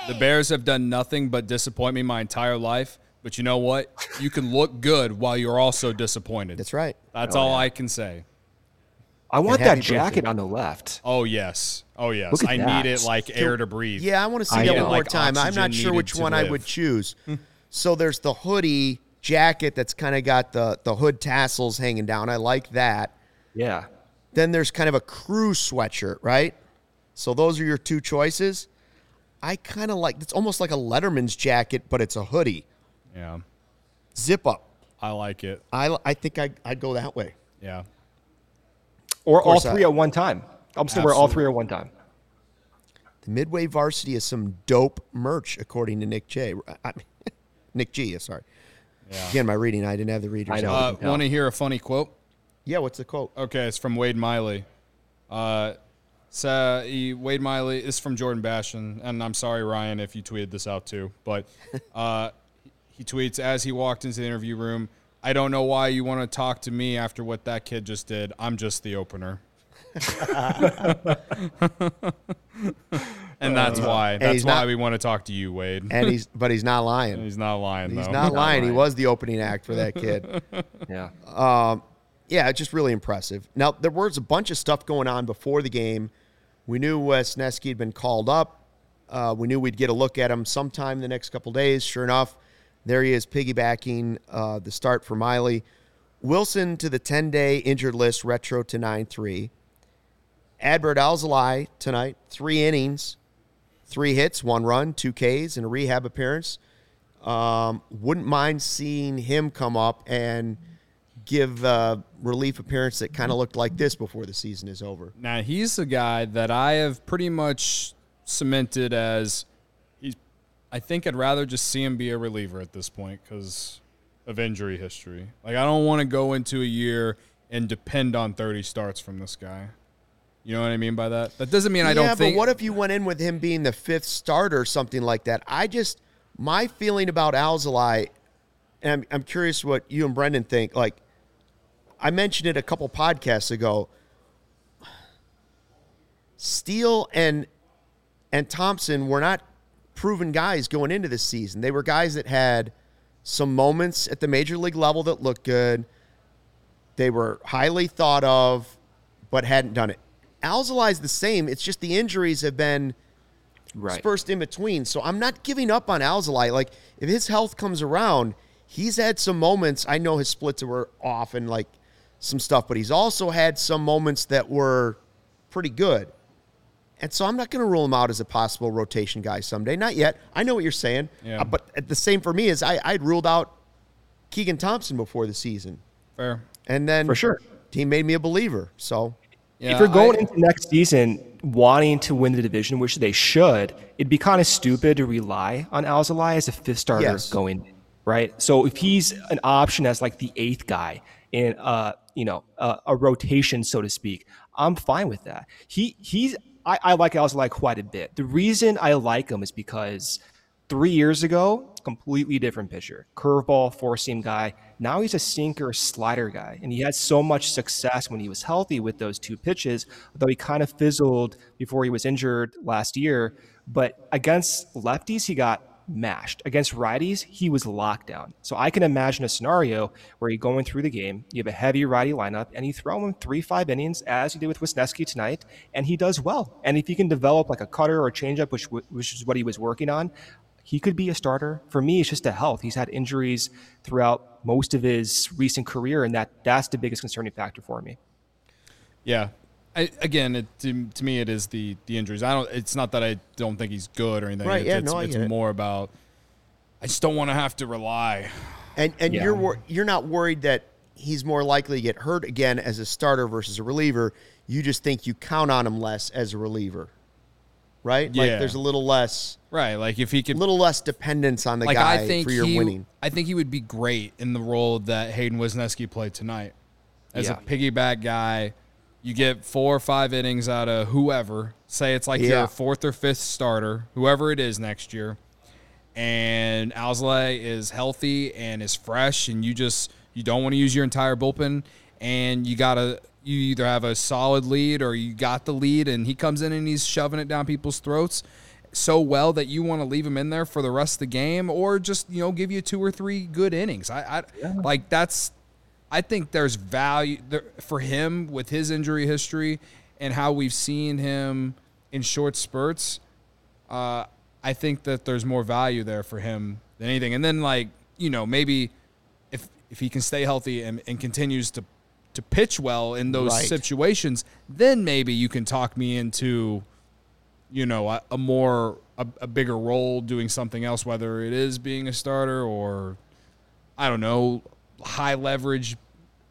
the Bears have done nothing but disappoint me my entire life. But you know what? You can look good while you're also disappointed. That's right. That's oh, all I can say. I want that jacket birthday. on the left. Oh yes. Oh yes. Look at I that. need it like air to breathe. Yeah, I want to see I that one more Like time. I'm not sure which needed to one I would choose. so there's the hoodie jacket that's kind of got the, the hood tassels hanging down. I like that. Yeah. Then there's kind of a crew sweatshirt, right? So those are your two choices. I kind of like it's almost like a Letterman's jacket, but it's a hoodie. Yeah. Zip up. I like it. I, I think I, I'd go that way. Yeah. Or all course I- three at one time. I'm still gonna wear all three at one time. The Midway Varsity is some dope merch, according to Nick J. I mean, Nick G. Sorry. Again, my reading. I didn't have the readers. I know. Uh, Want to hear a funny quote? Yeah. What's the quote? Okay, it's from Wade Miley. Uh, so he, Wade Miley is from Jordan Bastian, and I'm sorry, Ryan, if you tweeted this out too, but uh, he tweets as he walked into the interview room. I don't know why you want to talk to me after what that kid just did. I'm just the opener. and that's why. That's why not- we want to talk to you, Wade. And he's, but he's not lying. He's not lying. He's though. not lying. He lying. was the opening act for that kid. Yeah. yeah, it's just really impressive. Now there was a bunch of stuff going on before the game. We knew Wesneski had been called up. Uh, we knew we'd get a look at him sometime in the next couple days. Sure enough, there he is, piggybacking uh, the start for Miley. Wilson to the 10-day injured list, retro to 9-3. Adbert Alzolay tonight, three innings, three hits, one run, two Ks, and a rehab appearance. Um, wouldn't mind seeing him come up and give a relief appearance that kind of looked like this before the season is over. Now he's the guy that I have pretty much cemented as. I think I'd rather just see him be a reliever at this point because of injury history. Like I don't want to go into a year and depend on 30 starts from this guy. You know what I mean by that? That doesn't mean I yeah, don't think. but what if you went in with him being the fifth starter or something like that? I just My feeling about Alzolay, and I'm, I'm curious what you and Brendan think. Like, I mentioned it a couple podcasts ago. Steele and and Thompson were not proven guys going into this season. They were guys that had some moments at the major league level that looked good. They were highly thought of, but hadn't done it. Alzolay's the same. It's just the injuries have been Right. dispersed in between. So I'm not giving up on Alzolay. Like if his health comes around, he's had some moments. I know his splits were off and like some stuff, but he's also had some moments that were pretty good. And so I'm not going to rule him out as a possible rotation guy someday. Not yet. I know what you're saying. Yeah. Uh, but at the same for me is I, I'd ruled out Keegan Thompson before the season. Fair. And then For sure. he made me a believer. So Yeah, if you're going I- into next season wanting to win the division, which they should, it'd be kind of stupid to rely on Alzolay as a fifth starter Yes. going, in, right? So if he's an option as like the eighth guy in uh, you know, uh, a rotation, so to speak, I'm fine with that. He he's I, I like Alzolay quite a bit. The reason I like him is because three years ago, completely different pitcher. Curveball, four seam guy. Now he's a sinker, slider guy. And he had so much success when he was healthy with those two pitches, though he kind of fizzled before he was injured last year. But against lefties, he got mashed. Against righties, he was locked down. So I can imagine a scenario where you're going through the game, you have a heavy righty lineup, and you throw him three, five innings, as you did with Wesneski tonight, and he does well. And if he can develop like a cutter or a changeup, which which is what he was working on, he could be a starter. For me, it's just a health. He's had injuries throughout most of his recent career, and that that's the biggest concerning factor for me. Yeah. I, again, it, to, to me, it is the the injuries. I don't. It's not that I don't think he's good or anything. Right, It's, yeah, it's, no, I it's get it. more about. I just don't want to have to rely. And and Yeah. you're wor- you're not worried that he's more likely to get hurt again as a starter versus a reliever. You just think you count on him less as a reliever, right? Like Yeah. there's a little less, Right. Like if he could. A little less dependence on the like guy I think for your he, winning. I think he would be great in the role that Hayden Wesneski played tonight, as Yeah. a piggyback guy. You get four or five innings out of whoever. Say it's like Yeah. your fourth or fifth starter, whoever it is next year, and Alzolay is healthy and is fresh, and you just you don't want to use your entire bullpen, and you gotta you either have a solid lead or you got the lead, and he comes in and he's shoving it down people's throats so well that you want to leave him in there for the rest of the game, or just you know give you two or three good innings. I, I like that's. I think there's value there for him with his injury history and how we've seen him in short spurts. Uh, I think that there's more value there for him than anything. And then like you know maybe if if he can stay healthy and, and continues to to pitch well in those Right. situations, then maybe you can talk me into you know a, a more a, a bigger role doing something else, whether it is being a starter or I don't know high leverage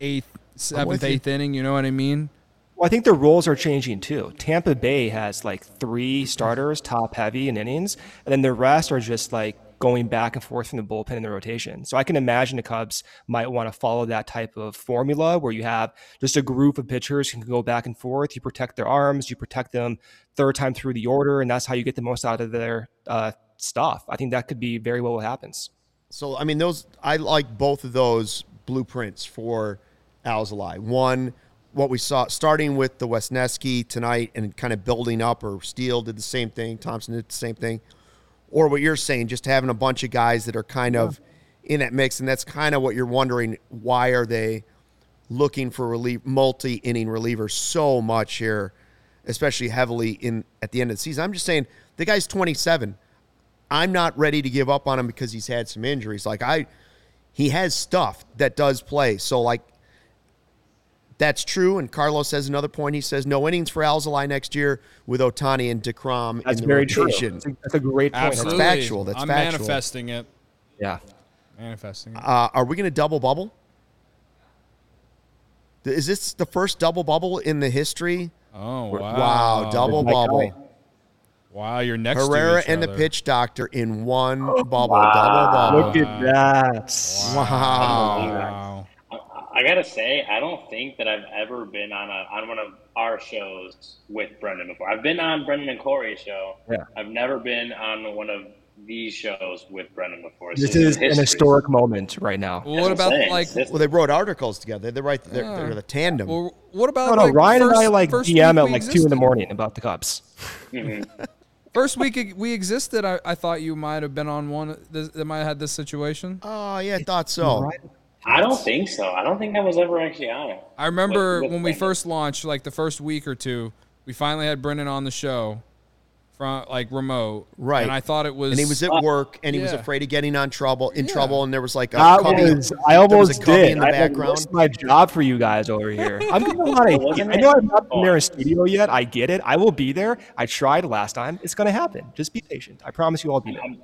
eighth seventh you. eighth inning. You know what I mean? Well, I think the roles are changing too. Tampa Bay has like three starters, top heavy in innings, and then the rest are just like going back and forth from the bullpen in the rotation. So I can imagine the Cubs might want to follow that type of formula where you have just a group of pitchers who can go back and forth. You protect their arms, you protect them third time through the order, and that's how you get the most out of their uh, stuff. I think that could be very well what happens. So I mean, those I like both of those blueprints for Alzolay. One, what we saw starting with the Wesneski tonight and kind of building up, or Steele did the same thing, Thompson did the same thing, or what you're saying, just having a bunch of guys that are kind of in that mix, and that's kind of what you're wondering. Why are they looking for relief, multi-inning relievers so much here, especially heavily in at the end of the season? I'm just saying the guy's 27. I'm not ready to give up on him because he's had some injuries. Like I, he has stuff that does play. So like, that's true. And Carlos has another point. He says no innings for Alzolay next year with Ohtani and Degrom That's in the very rotation. true. That's a, that's a great point. Absolutely, factual. That's I'm factual. manifesting it. Yeah. Manifesting it. Uh, are we going to double bubble? Is this the first double bubble in the history? Oh wow! Wow, double My bubble. Guy. Wow, you're next. Herrera to each and the pitch doctor in one oh, bubble, double bubble. Look at that. Wow. Wow. I gotta say, I don't think that I've ever been on a on one of our shows with Brendan before. I've been on Brendan and Corey's show. Yeah. I've never been on one of these shows with Brendan before. This is an historic moment right now. Well, what about saying. like? Well, they wrote articles together. They're right. They're, they're the tandem. Well, what about No, no, like, Ryan first, and I like first DM at we like two in the morning about the Cubs. Mm-hmm. First week we existed, I, I thought you might have been on one that that might have had this situation. oh yeah, I thought so. I don't think so. I don't think I was ever actually on it. I remember With- with when we first launched, like the first week or two, we finally had Brendan on the show, from like remote, Right. And I thought it was, And he was at work, and he was Yeah. afraid of getting on trouble in Yeah. trouble, and there was like a That cubby. was, I there was almost a cubby did. in the I background. lost my job for you guys over here. I'm getting a lot of. Wasn't I know? I've not been Oh. there in studio yet. I get it. I will be there. I tried last time. It's gonna happen. Just be patient. I promise you, I'll be there. I'm,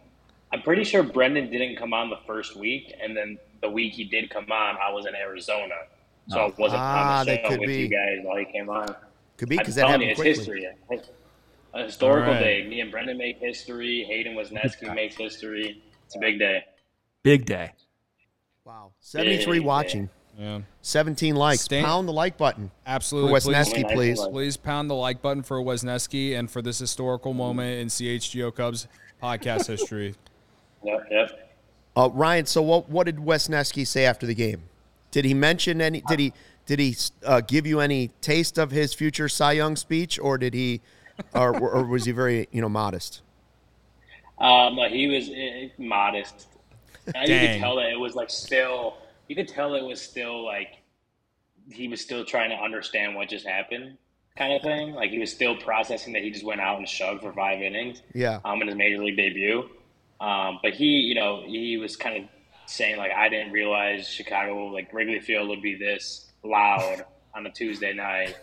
I'm pretty sure Brendan didn't come on the first week, and then the week he did come on, I was in Arizona, so I wasn't Ah, on the show with be. you guys while he came on. Could be because that telling you, happened it's quickly. history. A historical All right. day. Me and Brendan make history. Hayden Wesneski makes history. It's a big day. Big day. Wow, seventy-three Yeah. watching, yeah, seventeen likes. Stan- Pound the like button absolutely. for Wesneski, Nice please. one. please pound the like button for Wesneski and for this historical moment in CHGO Cubs podcast history. Yep, yep. Uh, Ryan, so what what did Wesneski say after the game? Did he mention any? Did he did he uh, give you any taste of his future Cy Young speech, or did he, or, or was he very you know modest? Um, he was uh, modest. Uh, you Dang. could tell that it was like still. You could tell it was still like he was still trying to understand what just happened, kind of thing. Like he was still processing that he just went out and shoved for five innings. Yeah. Um, in his major league debut. Um, but he, you know, he was kind of saying like, I didn't realize Chicago, like Wrigley Field, would be this loud on a Tuesday night.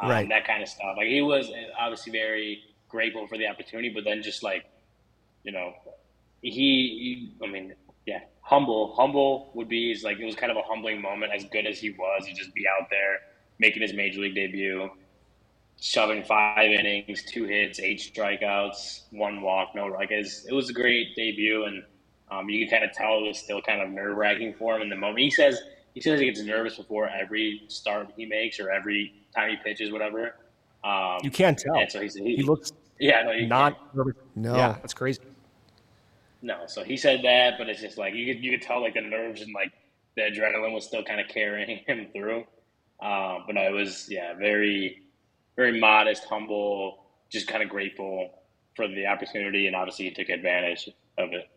Um, Right. That kind of stuff. Like he was uh, obviously very grateful for the opportunity, but then just like you know, he, he I mean, yeah, humble. Humble would be is like it was kind of a humbling moment. As good as he was, to just be out there making his major league debut, shoving five innings, two hits, eight strikeouts, one walk, no like it was a great debut, and um, you can kind of tell it was still kind of nerve wracking for him in the moment. He says he says he gets nervous before every start he makes or every time he pitches, whatever. Um, You can't tell. and so he, he, He looks yeah, no, you not. can't. No. Yeah, that's crazy. No, so he said that, but it's just like you could you could tell like the nerves and like the adrenaline was still kind of carrying him through. Um, but no, it was yeah, very very modest, humble, just kind of grateful for the opportunity, and obviously he took advantage of it.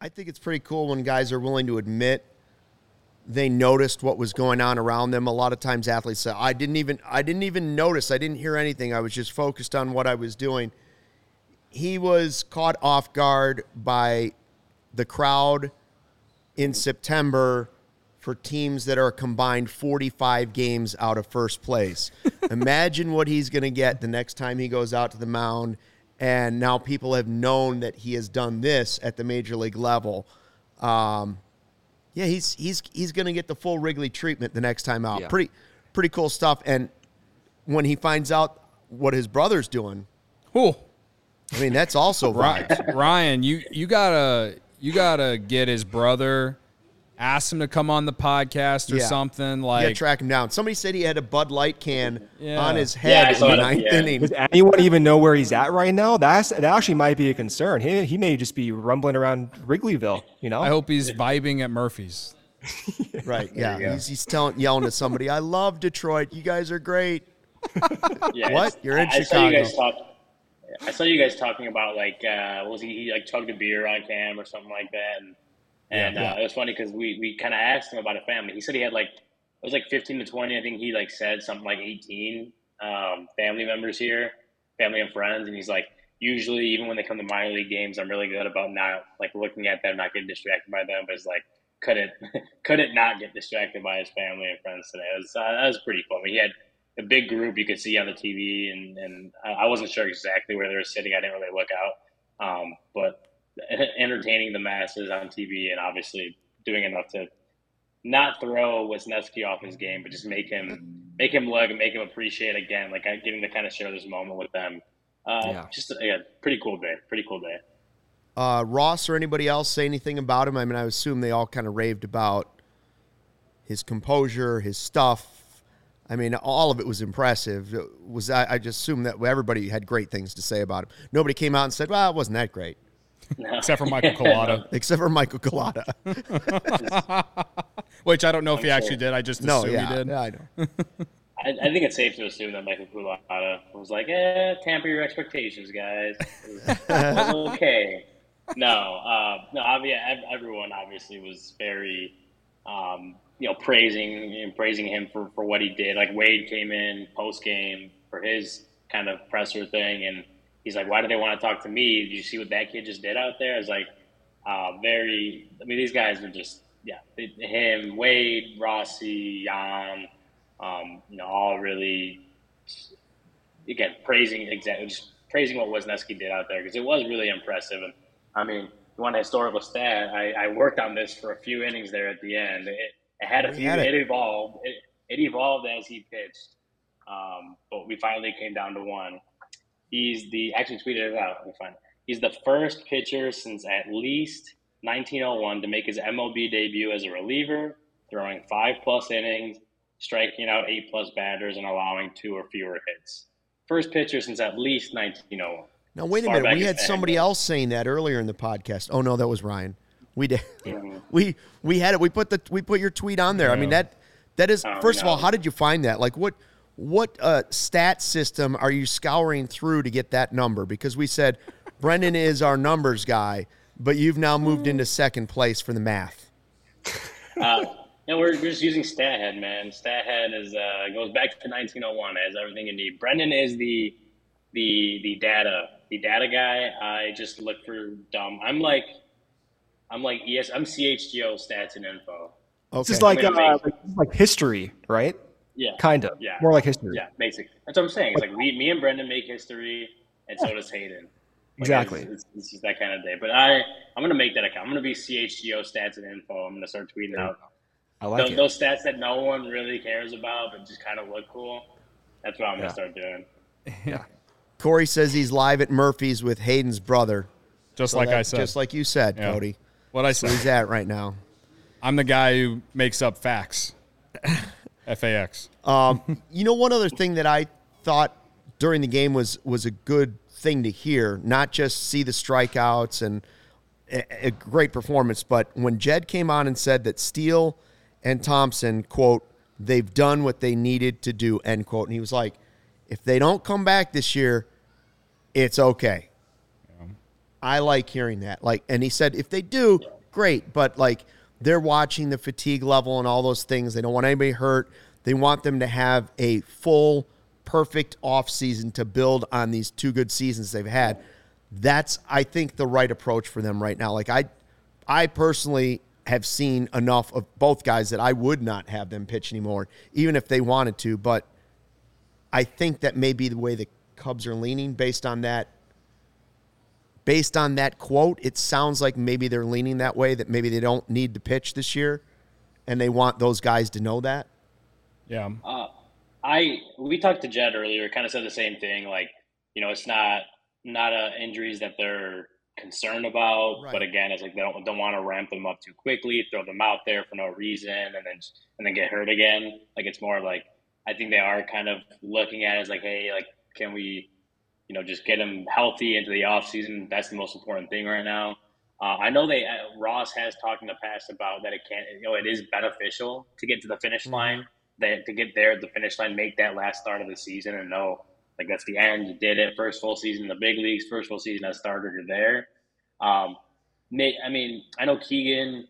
I think it's pretty cool when guys are willing to admit they noticed what was going on around them. A lot of times athletes say, I didn't even I didn't even notice. I didn't hear anything. I was just focused on what I was doing. He was caught off guard by the crowd in September for teams that are combined 45 games out of first place. Imagine what he's going to get the next time he goes out to the mound. And now people have known that he has done this at the major league level. Um, yeah, he's he's he's going to get the full Wrigley treatment the next time out. Yeah. Pretty pretty cool stuff. And when he finds out what his brother's doing, Cool. I mean that's also vibes. Ryan, Ryan, you you gotta you gotta get his brother, ask him to come on the podcast or Yeah. something. Yeah, Like, track him down. Somebody said he had a Bud Light can Yeah. on his head saw in the ninth yeah. inning. Does anyone even know where he's at right now? That's that actually might be a concern. He he may just be rumbling around Wrigleyville. You know. I hope he's vibing at Murphy's. Right? Yeah, he's, he's telling, yelling at somebody. I love Detroit. You guys are great. Yeah, What? You're in I, I saw you Chicago. guys talk. I saw you guys talking about like uh, was he, he like chugged a beer on cam or something like that, and and Uh, it was funny because we we kind of asked him about a family. He said he had like it was like fifteen to twenty. I think he like said something like eighteen um, family members here, family and friends, and he's like. Usually, even when they come to minor league games, I'm really good about not like looking at them, not getting distracted by them. But it's like couldn't couldn't not get distracted by his family and friends today. It was, uh, that was pretty fun. He had a big group you could see on the TV, and, and I I wasn't sure exactly where they were sitting. I didn't really look out, um, but entertaining the masses on TV and obviously doing enough to not throw Wesneski off his game, but just make him make him look and make him appreciate again, like uh, getting to kind of share this moment with them. Uh, Yeah. Just yeah, pretty cool day. Pretty cool day. Uh, Ross or anybody else say anything about him? I mean, I assume they all kind of raved about his composure, his stuff. I mean, all of it was impressive. It Was I, I just assume that everybody had great things to say about him. Nobody came out and said, "Well, it wasn't that great." No. except for Michael Collada, except for Michael Collada. which I don't know if he I'm actually sure. did. I just no, assume yeah, he did. yeah, I know. I, I think it's safe to assume that Michael Kulata was like, eh, tamper your expectations, guys. Okay. No, uh, no, obviously, everyone obviously was very, um, you know, praising and praising him for, for what he did. Like Wade came in post game for his kind of presser thing, and he's like, "Why do they want to talk to me? Did you see what that kid just did out there?" I was like, uh, very. I mean, these guys are just, yeah, him, Wade, Rossi, Jan um, you know, all really, again, praising exactly, just praising what Wesneski did out there because it was really impressive. And I mean, one historical stat, I, I, worked on this for a few innings there at the end. It, it had a We few, had it. it. evolved, it, it evolved as he pitched, um, but we finally came down to one. He's the actually tweeted it out. Let me find it. He's the first pitcher since at least 1901 to make his MLB debut as a reliever, throwing five plus innings, striking out eight plus batters, and allowing two or fewer hits. First pitcher since at least 1901. Now wait a Far minute. We had somebody else saying that earlier in the podcast. Oh no, that was Ryan. We did. Mhm. We we had it. We put the we put your tweet on there. I mean that that is Oh, first of all. How did you find that? Like what what uh, stat system are you scouring through to get that number? Because we said Brendan is our numbers guy, but you've now moved into second place for the math. Uh, no, we're, we're just using StatHead, man. StatHead is uh, goes back to 1901. Has everything you need. Brendan is the the the data the data guy. I just look for dumb. I'm like I'm like yes. I'm CHGO stats and info. Okay. This is like, uh, make- like, this is like history, right? Yeah, Kind of. Yeah. More like history. yeah. basically. That's what I'm saying. It's like we, me and Brendan make history, and so does Hayden. Like, Exactly. It's, it's, it's just that kind of day. But I I'm gonna make that account. I'm gonna be CHGO stats and info. I'm gonna start tweeting out I like those, it. those stats that no one really cares about, but just kind of look cool. That's what I'm Yeah. gonna start doing. Yeah. Corey says he's live at Murphy's with Hayden's brother. Just So like that- I said. Just like you said, Yeah. Cody. what I Where said. he's at right now. I'm the guy who makes up facts. FAX. Um, you know, one other thing that I thought during the game was was a good thing to hear, not just see the strikeouts and a, a great performance, but when Jed came on and said that Steele and Thompson, quote, they've done what they needed to do, end quote. And he was like, if they don't come back this year, it's okay. I like hearing that. Like, and he said, if they do, great. But like, they're watching the fatigue level and all those things. They don't want anybody hurt. They want them to have a full, perfect off season to build on these two good seasons they've had. That's, I think, the right approach for them right now. Like, I, I personally have seen enough of both guys that I would not have them pitch anymore, even if they wanted to. But I think that may be the way the Cubs are leaning based on that based on that quote, it sounds like maybe they're leaning that way, that maybe they don't need to pitch this year, and they want those guys to know that. Yeah. Uh, I we talked to Jed earlier, kind of said the same thing. Like, you know, it's not not uh, injuries that they're concerned about, Right. but again, it's like they don't don't want to ramp them up too quickly, throw them out there for no reason, and then and then get hurt again. Like it's more like I think they are kind of looking at it as like, hey, like can we, you know, just get them healthy into the off season? That's the most important thing right now. Uh, I know they uh, Ross has talked in the past about that it can, you know, it is beneficial to get to the finish line that to get there at the finish line, make that last start of the season, and know like that's the end. You did it. First full season in the big leagues. First full season as starter. You're there. Um, may, I mean, I know Keegan.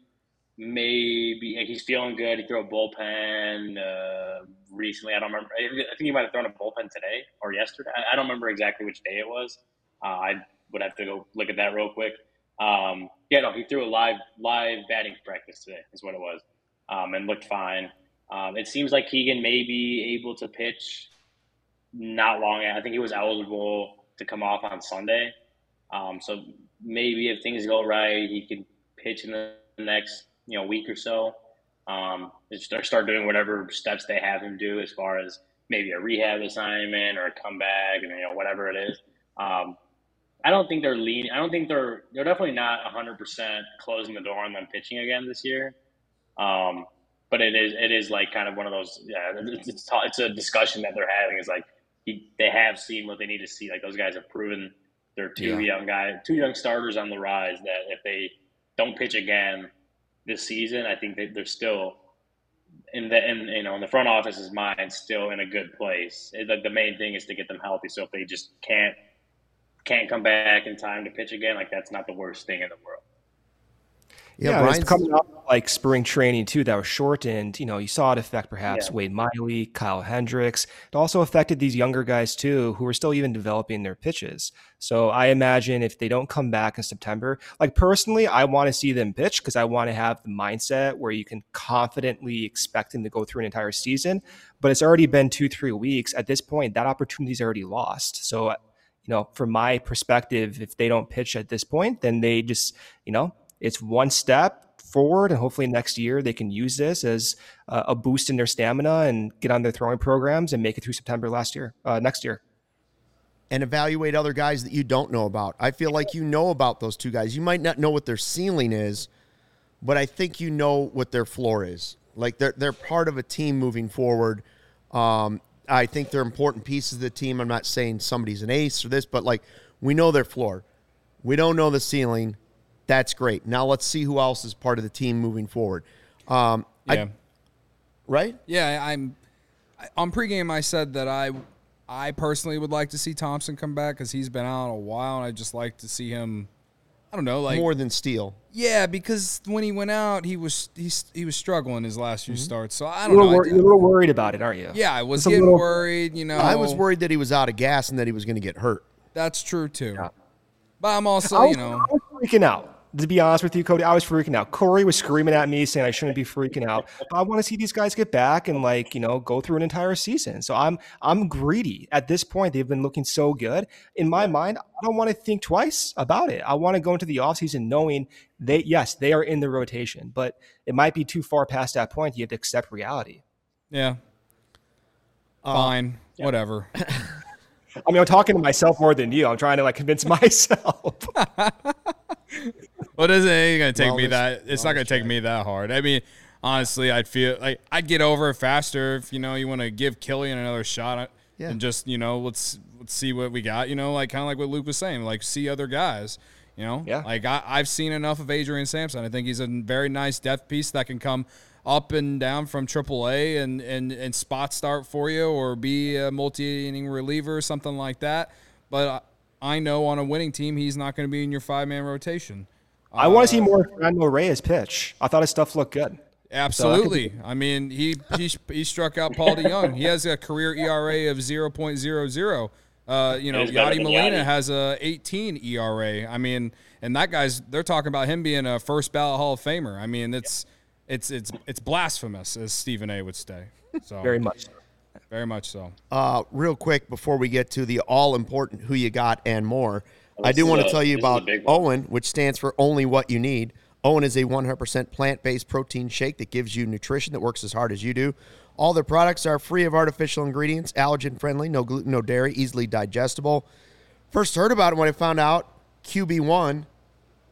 Maybe he's feeling good. He threw a bullpen uh, recently. I don't remember. I think he might have thrown a bullpen today or yesterday. I, don't remember exactly which day it was. Uh, I would have to go look at that real quick. Um, yeah, no, he threw a live live batting practice today. Is what it was, um, and looked fine. Um, it seems like Keegan may be able to pitch not long. I think he was eligible to come off on Sunday. Um, so maybe if things go right, he could pitch in the next you know week or so. Um, start start doing whatever steps they have him do as far as maybe a rehab assignment or a comeback and you know whatever it is. Um, I don't think they're leaning. I don't think they're they're definitely not 100 percent closing the door on them pitching again this year. Um, but it is it is like kind of one of those yeah it's it's, it's a discussion that they're having is like he, they have seen what they need to see like those guys have proven they're two yeah. young guys, two young starters on the rise. That if they don't pitch again this season, I think they, they're still in the in you know in the front office's mind still in a good place. It, the, the main thing is to get them healthy. So if they just can't can't come back in time to pitch again, like that's not the worst thing in the world. Yeah, yeah it's coming up like spring training too that was shortened. You know, you saw it affect perhaps yeah. Wade Miley, Kyle Hendricks. It also affected these younger guys too, who were still even developing their pitches. So I imagine if they don't come back in September, like personally, I want to see them pitch because I want to have the mindset where you can confidently expect them to go through an entire season. But it's already been two, three weeks. At this point, that opportunity is already lost. So you know, from my perspective, if they don't pitch at this point, then they just, you know, it's one step forward, and hopefully next year they can use this as a boost in their stamina and get on their throwing programs and make it through September last year, uh, next year. And evaluate other guys that you don't know about. I feel like you know about those two guys. You might not know what their ceiling is, but I think you know what their floor is. Like they're they're part of a team moving forward. Um, I think they're important pieces of the team. I'm not saying somebody's an ace or this, but like we know their floor. We don't know the ceiling. That's great. Now let's see who else is part of the team moving forward. Um, yeah. I, right? Yeah, I'm. On pregame, I said that I, I personally would like to see Thompson come back because he's been out a while, and I just like to see him. I don't know, like more than Steele. Yeah, because when he went out, he was he, he was struggling his last few mm-hmm. starts. So I don't know. Wor- you're a little worried about it, aren't you? Yeah, I was getting little... worried. You know, I was worried that he was out of gas and that he was going to get hurt. That's true too. Yeah. But I'm also, was, you know, I was freaking out to be honest with you, Cody, I was freaking out. Corey was screaming at me saying I shouldn't be freaking out. But I want to see these guys get back and like, you know, go through an entire season. So I'm I'm greedy. At this point, they've been looking so good. In my mind, I don't want to think twice about it. I want to go into the offseason knowing they yes, they are in the rotation, but it might be too far past that point. You have to accept reality. Yeah. Fine. Yeah. Whatever. I mean, I'm talking to myself more than you. I'm trying to like convince myself. what is it ain't gonna take me that? It's not gonna take me that hard. I mean, honestly, I'd feel like I'd get over it faster if you know you want to give Kilian another shot yeah. and just you know let's let's see what we got. You know, like kind of like what Luke was saying, like see other guys. You know, yeah. Like I, I've seen enough of Adrian Sampson. I think he's a very nice depth piece that can come up and down from AAA and and and spot start for you or be a multi inning reliever or something like that. But uh, I know on a winning team, he's not going to be in your five man rotation. I uh, want to see more Franmil Reyes pitch. I thought his stuff looked good. Absolutely. So I, I, mean, he, he he struck out Paul DeJong. He has a career ERA of 0.00. Uh, you know, Yadi Molina Yadi. has a 18 ERA. I mean, and that guy's they're talking about him being a first ballot Hall of Famer. I mean, it's it's it's it's blasphemous, as Stephen A. would say. So very much. Very much so. Uh, real quick before we get to the all important who you got and more, I do want to tell you about OWYN, which stands for Only What You Need. OWYN is a 100% plant based protein shake that gives you nutrition that works as hard as you do. All their products are free of artificial ingredients, allergen friendly, no gluten, no dairy, easily digestible. First heard about it when I found out QB1.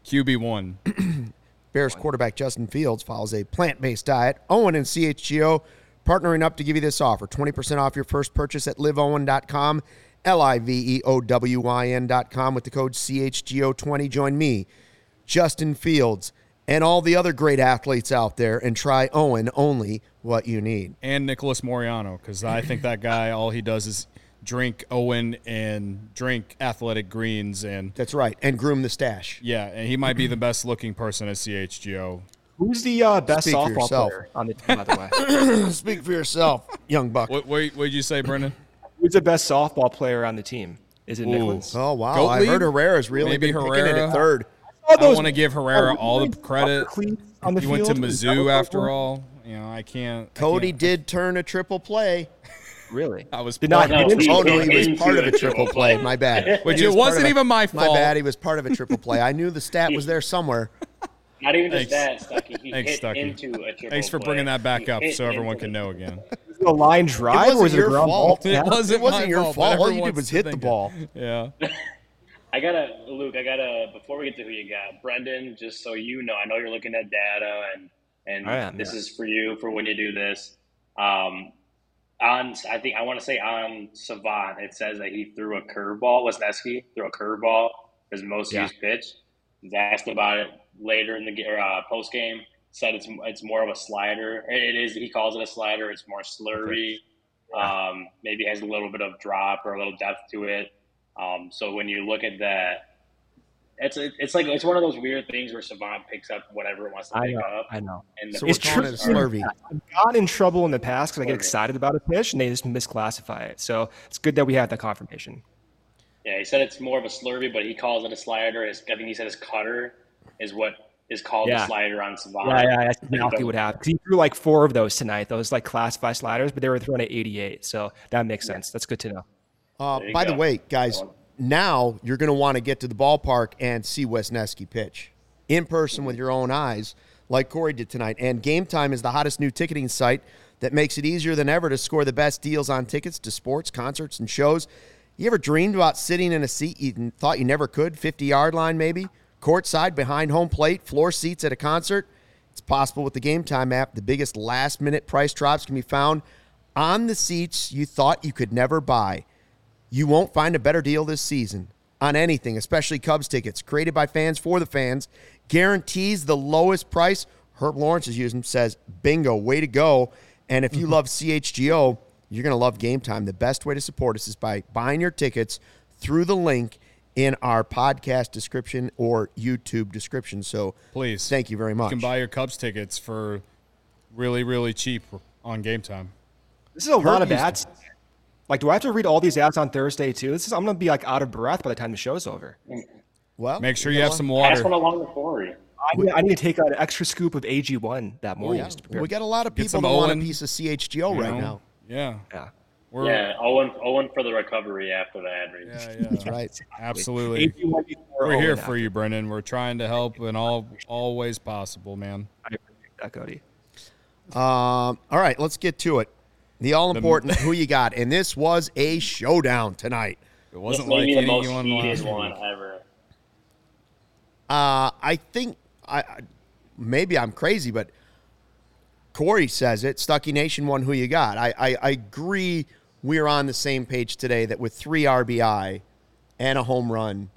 QB1. Bears quarterback Justin Fields follows a plant based diet. OWYN and CHGO partnering up to give you this offer 20% off your first purchase at liveowyn.com, L I V E O W Y N.com with the code CHGO20. Join me, Justin Fields, and all the other great athletes out there and try OWYN only what you need. And Nicholas Moriano, because I think that guy, all he does is drink OWYN and drink athletic greens and that's right and groom the stash yeah and he might be the best looking person at chgo Who's the uh, best Speak softball player on the team, by the way? Speak for yourself, young buck. What what did you say, Brendan? Who's the best softball player on the team? Is it Ooh. Nicholas? Oh wow! I heard Herrera's really Maybe been Herrera. picking it at third. I, I want to give Herrera all the credit. On the he went to Mizzou after all. You know, I can't. Cody I can't. did turn a triple play. Really? I was did not. No, he, oh no, he was part of a triple play. My bad. Which it was not even my fault. My bad. He was part of a triple play. I knew the stat was there somewhere. Not even just that, Stucky. He Thanks, hit Stucky. into a triple Thanks for play. bringing that back up so everyone can know again. a line drive it or was it a ground fault. ball? It wasn't, it wasn't your fault. fault. All you did was hit the ball. Yeah. I gotta, Luke. I gotta. Before we get to who you got, Brendan. Just so you know, I know you're looking at data, and and am, this yeah. is for you for when you do this. Um, on I think I want to say on Savant it says that he threw a curveball. Wesneski threw a curveball his most Yeah. used pitch. He's asked about it later in the uh, post game. Said it's it's more of a slider. It is. He calls it a slider. It's more slurry. Um, maybe has a little bit of drop or a little depth to it. Um, so when you look at that, it's it's like it's one of those weird things where Savant picks up whatever it wants to I pick know. up. I know. And So It's true. it slurvy. I've gotten in trouble in the past because I get excited about a pitch and they just misclassify it. So it's good that we have that confirmation. Yeah, he said it's more of a slurvy, but he calls it a slider. His, I think he said his cutter is what is called Yeah. a slider on Savant. Yeah, yeah, that's But he exactly doesn't- what happened. 'Cause he threw like four of those tonight. Those like classified sliders, but they were thrown at 88. So that makes sense. That's good to know. Uh, There you by the way, guys, now you're going to want to get to the ballpark and see Wesneski pitch in person with your own eyes, like Corey did tonight. And Game Time is the hottest new ticketing site that makes it easier than ever to score the best deals on tickets to sports, concerts, and shows. You ever dreamed about sitting in a seat you thought you never could, 50 yard line maybe, courtside behind home plate, floor seats at a concert? It's possible with the Game Time app. The biggest last minute price drops can be found on the seats you thought you could never buy. You won't find a better deal this season on anything, especially Cubs tickets. Created by fans for the fans, guarantees the lowest price. Herb Lawrence is using says, bingo, way to go. And if you love CHGO, you're going to love Game Time. The best way to support us is by buying your tickets through the link in our podcast description or YouTube description. So Please. thank you very much. You can buy your Cubs tickets for really, really cheap on game time. This is a lot of ads. Like, do I have to read all these ads on Thursday too? This is I'm gonna be like out of breath by the time the show's over. well, Make sure you know have what? some Pass water. one along with Corey. I need, I need to take an extra scoop of AG1 that Oh, morning. yeah. just. We got a lot of people some that want a piece of CHGO you right know? now. Yeah. yeah. We're, Yeah, OWYN, OWYN for the recovery after the ad read. yeah, yeah. That's right. Absolutely. We're Owen here for you, Brendan. We're trying to help in all all ways possible, man. I appreciate that, Cody. Um, all right, let's get to it. The all important who you got, and this was a showdown tonight. It wasn't may like be the most heated last one ever. Uh, I think I I- maybe I'm crazy, but Corey says it. Stucky Nation won. Who you got? I, I I agree. We're on the same page today that with three RBI and a home run,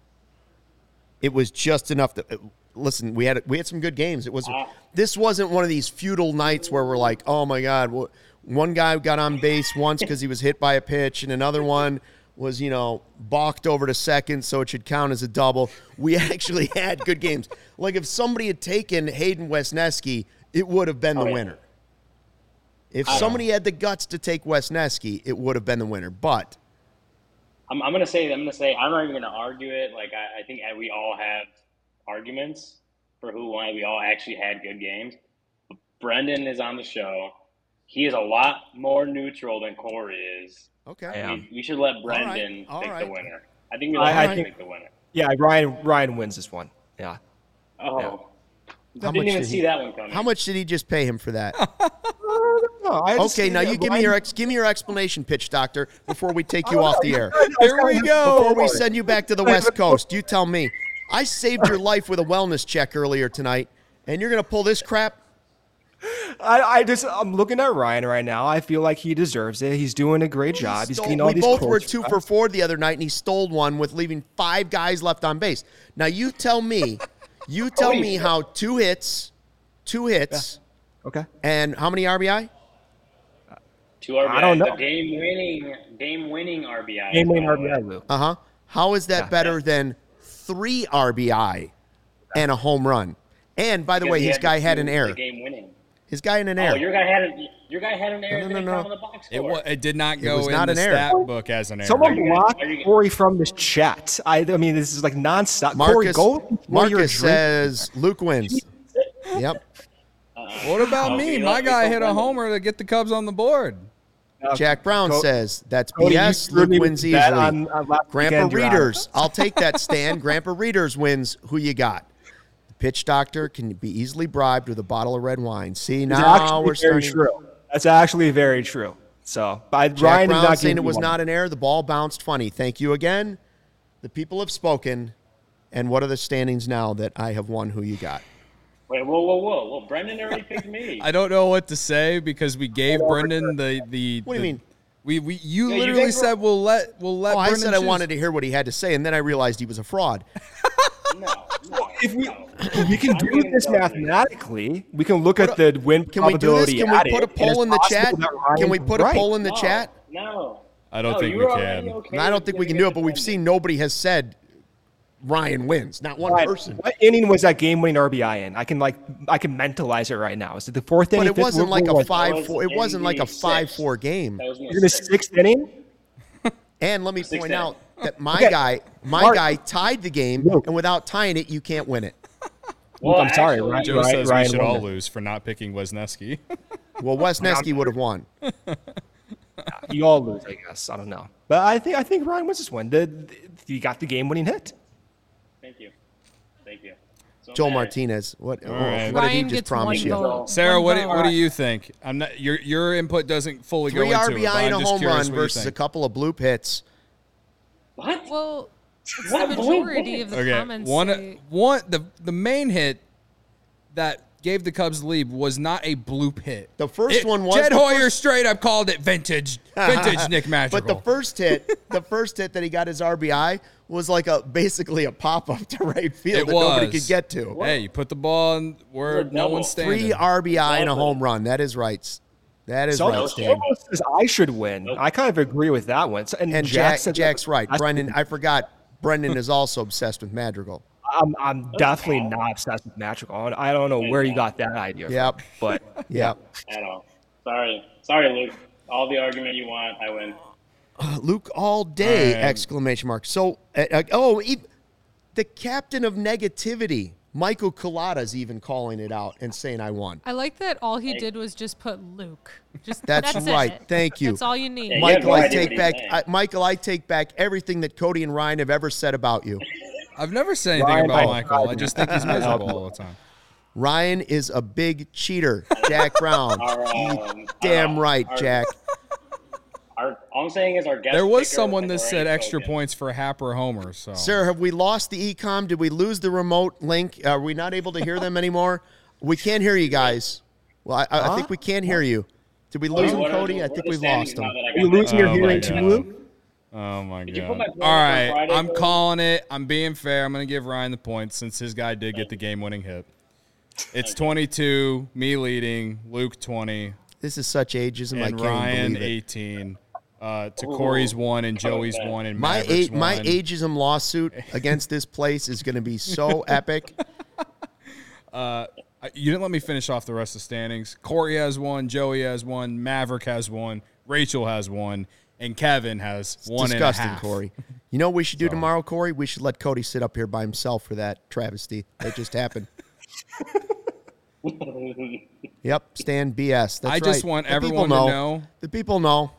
it was just enough to listen. We had we had some good games. It was this wasn't one of these futile nights where we're like, oh my god, wh- one guy got on base once because he was hit by a pitch, and another one was you know balked over to second, so it should count as a double. We actually had good games. Like if somebody had taken Hayden Wesneski, it would have been the Oh, yeah. winner. If somebody had the guts to take Wesneski, it would have been the winner. But I'm, I'm gonna say I'm gonna say I'm not even gonna argue it. Like I, I think we all have arguments for who won. We all actually had good games. Brendan is on the show. He is a lot more neutral than Corey is. okay, Yeah. We, we should let Brendan all pick right. the winner. I think we I- let I Brendan think- pick the winner. Yeah, Ryan Ryan wins this one. Yeah. Oh, How didn't much even did see he- that one coming. how much did he just pay him for that? No, I Okay, now you give me your ex, give me your explanation, pitch doctor, before we take you off the air. Here we go. Before we send you back to the West Coast, you tell me. I saved your life with a wellness check earlier tonight, and you're gonna pull this crap? I, I just I'm looking at Ryan right now. I feel like he deserves it. He's doing a great job. He's Stole- getting all we these both were two for four the other night, and he stole one with leaving five guys left on base. Now you tell me, you tell me how two hits, two hits, Okay. and how many RBI? Two RBI. I don't know. Game winning, game winning RBI. Game winning by the way. RBI, Lou. Uh huh. How is that Yeah. better than three RBI and a home run? And by the Because way, he his the guy had an error. Game winning. His guy had an Oh, error. your guy had a, your guy had an error. No, no, no, no. on the box It, score. wa- it did not go it was in not the an error. stat book as an error. Someone Are blocked you- Corey from this chat. I, I mean, this is like nonstop. Corey, Marcus, go. Marcus says Luke wins. Yep. Uh, what about Oh, me? you My guy hit a homer to get the Cubs on the board. Uh, Jack Brown Co- says that's Cody, BS. Luke wins easily. on- uh, on Grandpa weekend, you're out. Readers, I'll take that stand. Grandpa Readers wins. Who you got? The pitch doctor can be easily bribed with a bottle of red wine. See It's now actually we're very starting. true. That's actually very true. So, by Jack Ryan Brown not saying it was one. not an error. The ball bounced funny. Thank you again. The people have spoken. And what are the standings now that I have won? Who you got? Wait, whoa, whoa, whoa! Well, Brendan already picked me. I don't know what to say because we gave Brendan the the. What do you the- mean? We, we you Yeah, literally guys were- said we'll let we'll let. Oh, I Brendan said I wanted to hear what he had to say, and then I realized he was a fraud. No, no, If we we can do this mathematically, we can look at the win Can we do this? probability. Can we put a poll in the chat? Can we put a right. poll in the No, chat? No. I don't No, think we can. okay And I don't think we can do it, but we've seen nobody has said Ryan wins. Not one Ryan, person. What inning was that game-winning RBI in? I can like I can mentalize it right now. Is it the fourth inning? But it wasn't like a five four. It wasn't like a five four game. That was in In the sixth inning. And let me Sixth point inning. out that my Okay. guy, my Mark- guy tied the game, Luke. and without tying it, you can't win it. Well, I'm sorry, actually, Ryan- Joe Ryan- says Ryan we should all it. lose for not picking Wesneski. Well, Wesneski would have won. You all lose, I guess. I don't know, but I think I think Ryan wins this one. The, the you got the game-winning hit. Thank you. Thank you. So Joel mad. Martinez. What, oh, right. what did he just promise you? vote. Sarah, what, vote. what do you think? I'm not your your input doesn't fully Three go into it. but RBI and a home run versus a couple of bloop hits. What? Well, it's What? the majority wait. of the Okay, comments. one say- one the the main hit that gave the Cubs the lead was not a bloop hit. The first It- one was Jed Hoyer first- straight up called it vintage, vintage Nick Madrigal. But the first hit, the first hit that he got his RBI was like a basically a pop up to right field it that was nobody could get to. Hey, you put the ball in where It was a no one's standing. Three RBI and a home run. That is right. That is So right, Stan. says I should win. I kind of agree with that one. So- And, And Jack Jack, said Jack's right. That's- Brendan, I forgot. Brendan is also obsessed with Madrigal. I'm, I'm definitely not obsessed with Madrigal. I don't know where you got that idea. from, Yep. but Yep. At all. Sorry. Sorry, Luke. All the argument you want, I win. Luke all day! All right. Exclamation mark. So, uh, uh, oh, e- the captain of negativity, Michael Collada's even calling it out and saying, "I won." I like that all he did was just put Luke. Just That's that's, right. It. Thank you. That's all you need. Yeah, Michael, have no I take back. I, Michael, I take back everything that Cody and Ryan have ever said about you. I've never said anything Ryan, about I- Michael. I just think he's miserable all the time. Ryan is a big cheater. Jack Brown. Our, You um, damn our- right, our- Was Our, all I'm saying is our guest. There was someone that said extra spoken. points for Happ or Homer. So Sarah, have we lost the ecom? Did we lose the remote link? Uh, are we not able to hear them anymore? We can't hear you guys. Well, I, I, I think we can't hear you. Did we lose oh, him, What are- Cody? I what think we the lost him. now that I are you losing your Oh, hearing too, Luke? Oh my oh, you god! put my All point right, for Friday, I'm Luke? calling it. I'm being fair. I'm going to give Ryan the points since his guy did get the game-winning hit. It's 22, me leading, Luke 20, This is such ageism. I and can't Ryan believe it. 18. Uh, to Corey's one and Joey's bad. one and My Maverick's a- my ageism lawsuit against this place is going to be so epic. I- You didn't let me finish off the rest of the standings. Corey has one, Joey has one, Maverick has one, Rachel has one, and Kevin has one and a Disgusting, half. Corey. You know what we should do tomorrow, Corey? We should let Cody sit up here by himself for that travesty that just happened. yep, stand BS. That's I just want The people everyone to know The people know.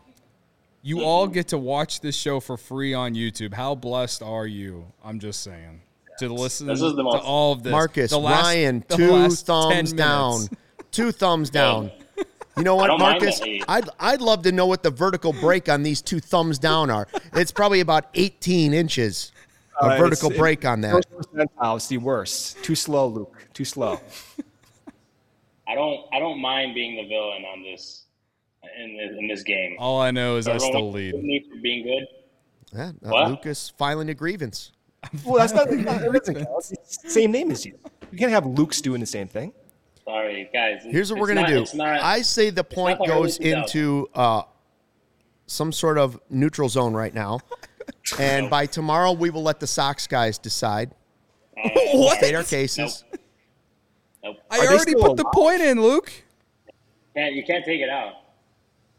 You all get to watch this show for free on YouTube. How blessed are you? I'm just saying. To listen This is the to all of this. Marcus, The last- Ryan, the two last 10 thumbs down. Two thumbs down. You know what, Marcus? I'd, I'd love to know what the vertical break on these two thumbs down are. It's probably about 18 inches of Uh, it's- vertical it- break on that. First percentile is the worst. Too slow, Luke. Too slow. I don't. I don't mind being the villain on this in this, in this game. All I know is I still wants lead. Me for being good. Yeah, uh, Lucas filing a grievance. well, that's not. That doesn't count. It's the same name as you. You can't have Luke's doing the same thing. Sorry, guys. Here's what we're it's going not- to do. Not, I say the point not goes into uh, some sort of neutral zone right now. and by tomorrow, we will let the Sox guys decide. What? State our cases. nope. I already still put the point in, Luke. Can't, you can't take it out.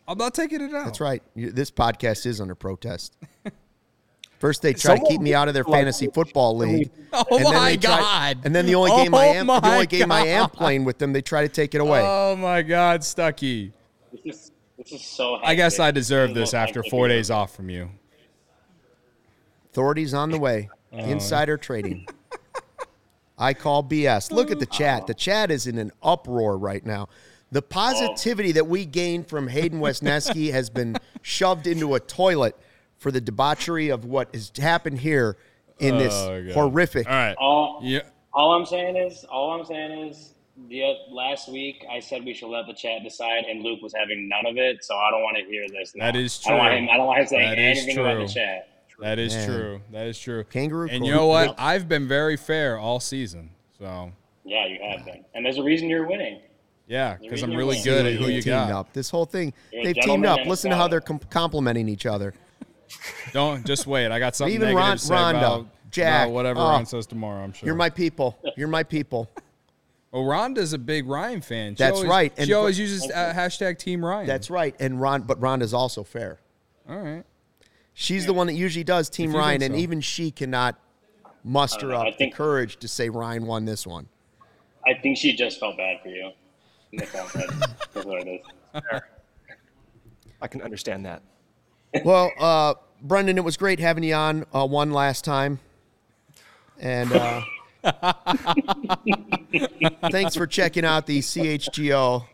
I'm not taking it out. That's right. You, this podcast is under protest. First, they try to keep me out of their Someone- fantasy football league. Oh and then my they try- God. and then the only Oh game I oh am, the my only game I am playing with them, they try to take it away. Oh my God, Stucky. This is this is so. I guess. I deserve is this after four days off from you. Authorities on the way. Oh. Insider trading. I call BS. Look at the chat. The oh. chat is in an uproar right now. The positivity that we gained from Hayden Wesneski has been shoved into a toilet for the debauchery of what has happened here in this Oh, God. horrific. All right. All, Yeah. all I'm saying is, all I'm saying is, the uh, last week I said we should let the chat decide, and Luke was having none of it, so I don't want to hear this. Now. That is I don't want true. him. I don't want him saying That is anything about true. the chat. That is Man. true. That is true. Kangaroo And you know what? Yep. I've been very fair all season. So Yeah, you have been, and there's a reason you're winning. Yeah, because I'm really good at who you teamed got. up. This whole thing, You're they've teamed up. Listen to how they're com- complimenting each other. Don't just wait. I got something Even negative Ron- to say Rhonda, about, Jack, about whatever oh. Ron says tomorrow. I'm sure. You're my people. You're my people. Well, Rhonda's a big Ryan fan. She That's always- right. she And- always uses uh, hashtag Team Ryan. That's right. And Ron, but Rhonda's also fair. all right. She's the one that usually does Team Ryan, think and even she cannot muster I up don't the courage to say Ryan won this one. I think she just felt bad for you. That's all it is. That's what it is. I can understand that. Well, uh, Brendan, it was great having you on uh, one last time. And uh, thanks for checking out the CHGO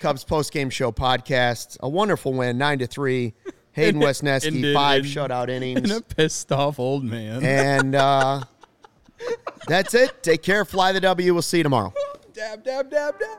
Cubs postgame show podcast. A wonderful win, nine to three. Hayden Wesneski, Ended five in- shutout And innings. a pissed off old man. And uh, that's it. Take care. Fly the W. We'll see you tomorrow. dab, dab, dab, dab.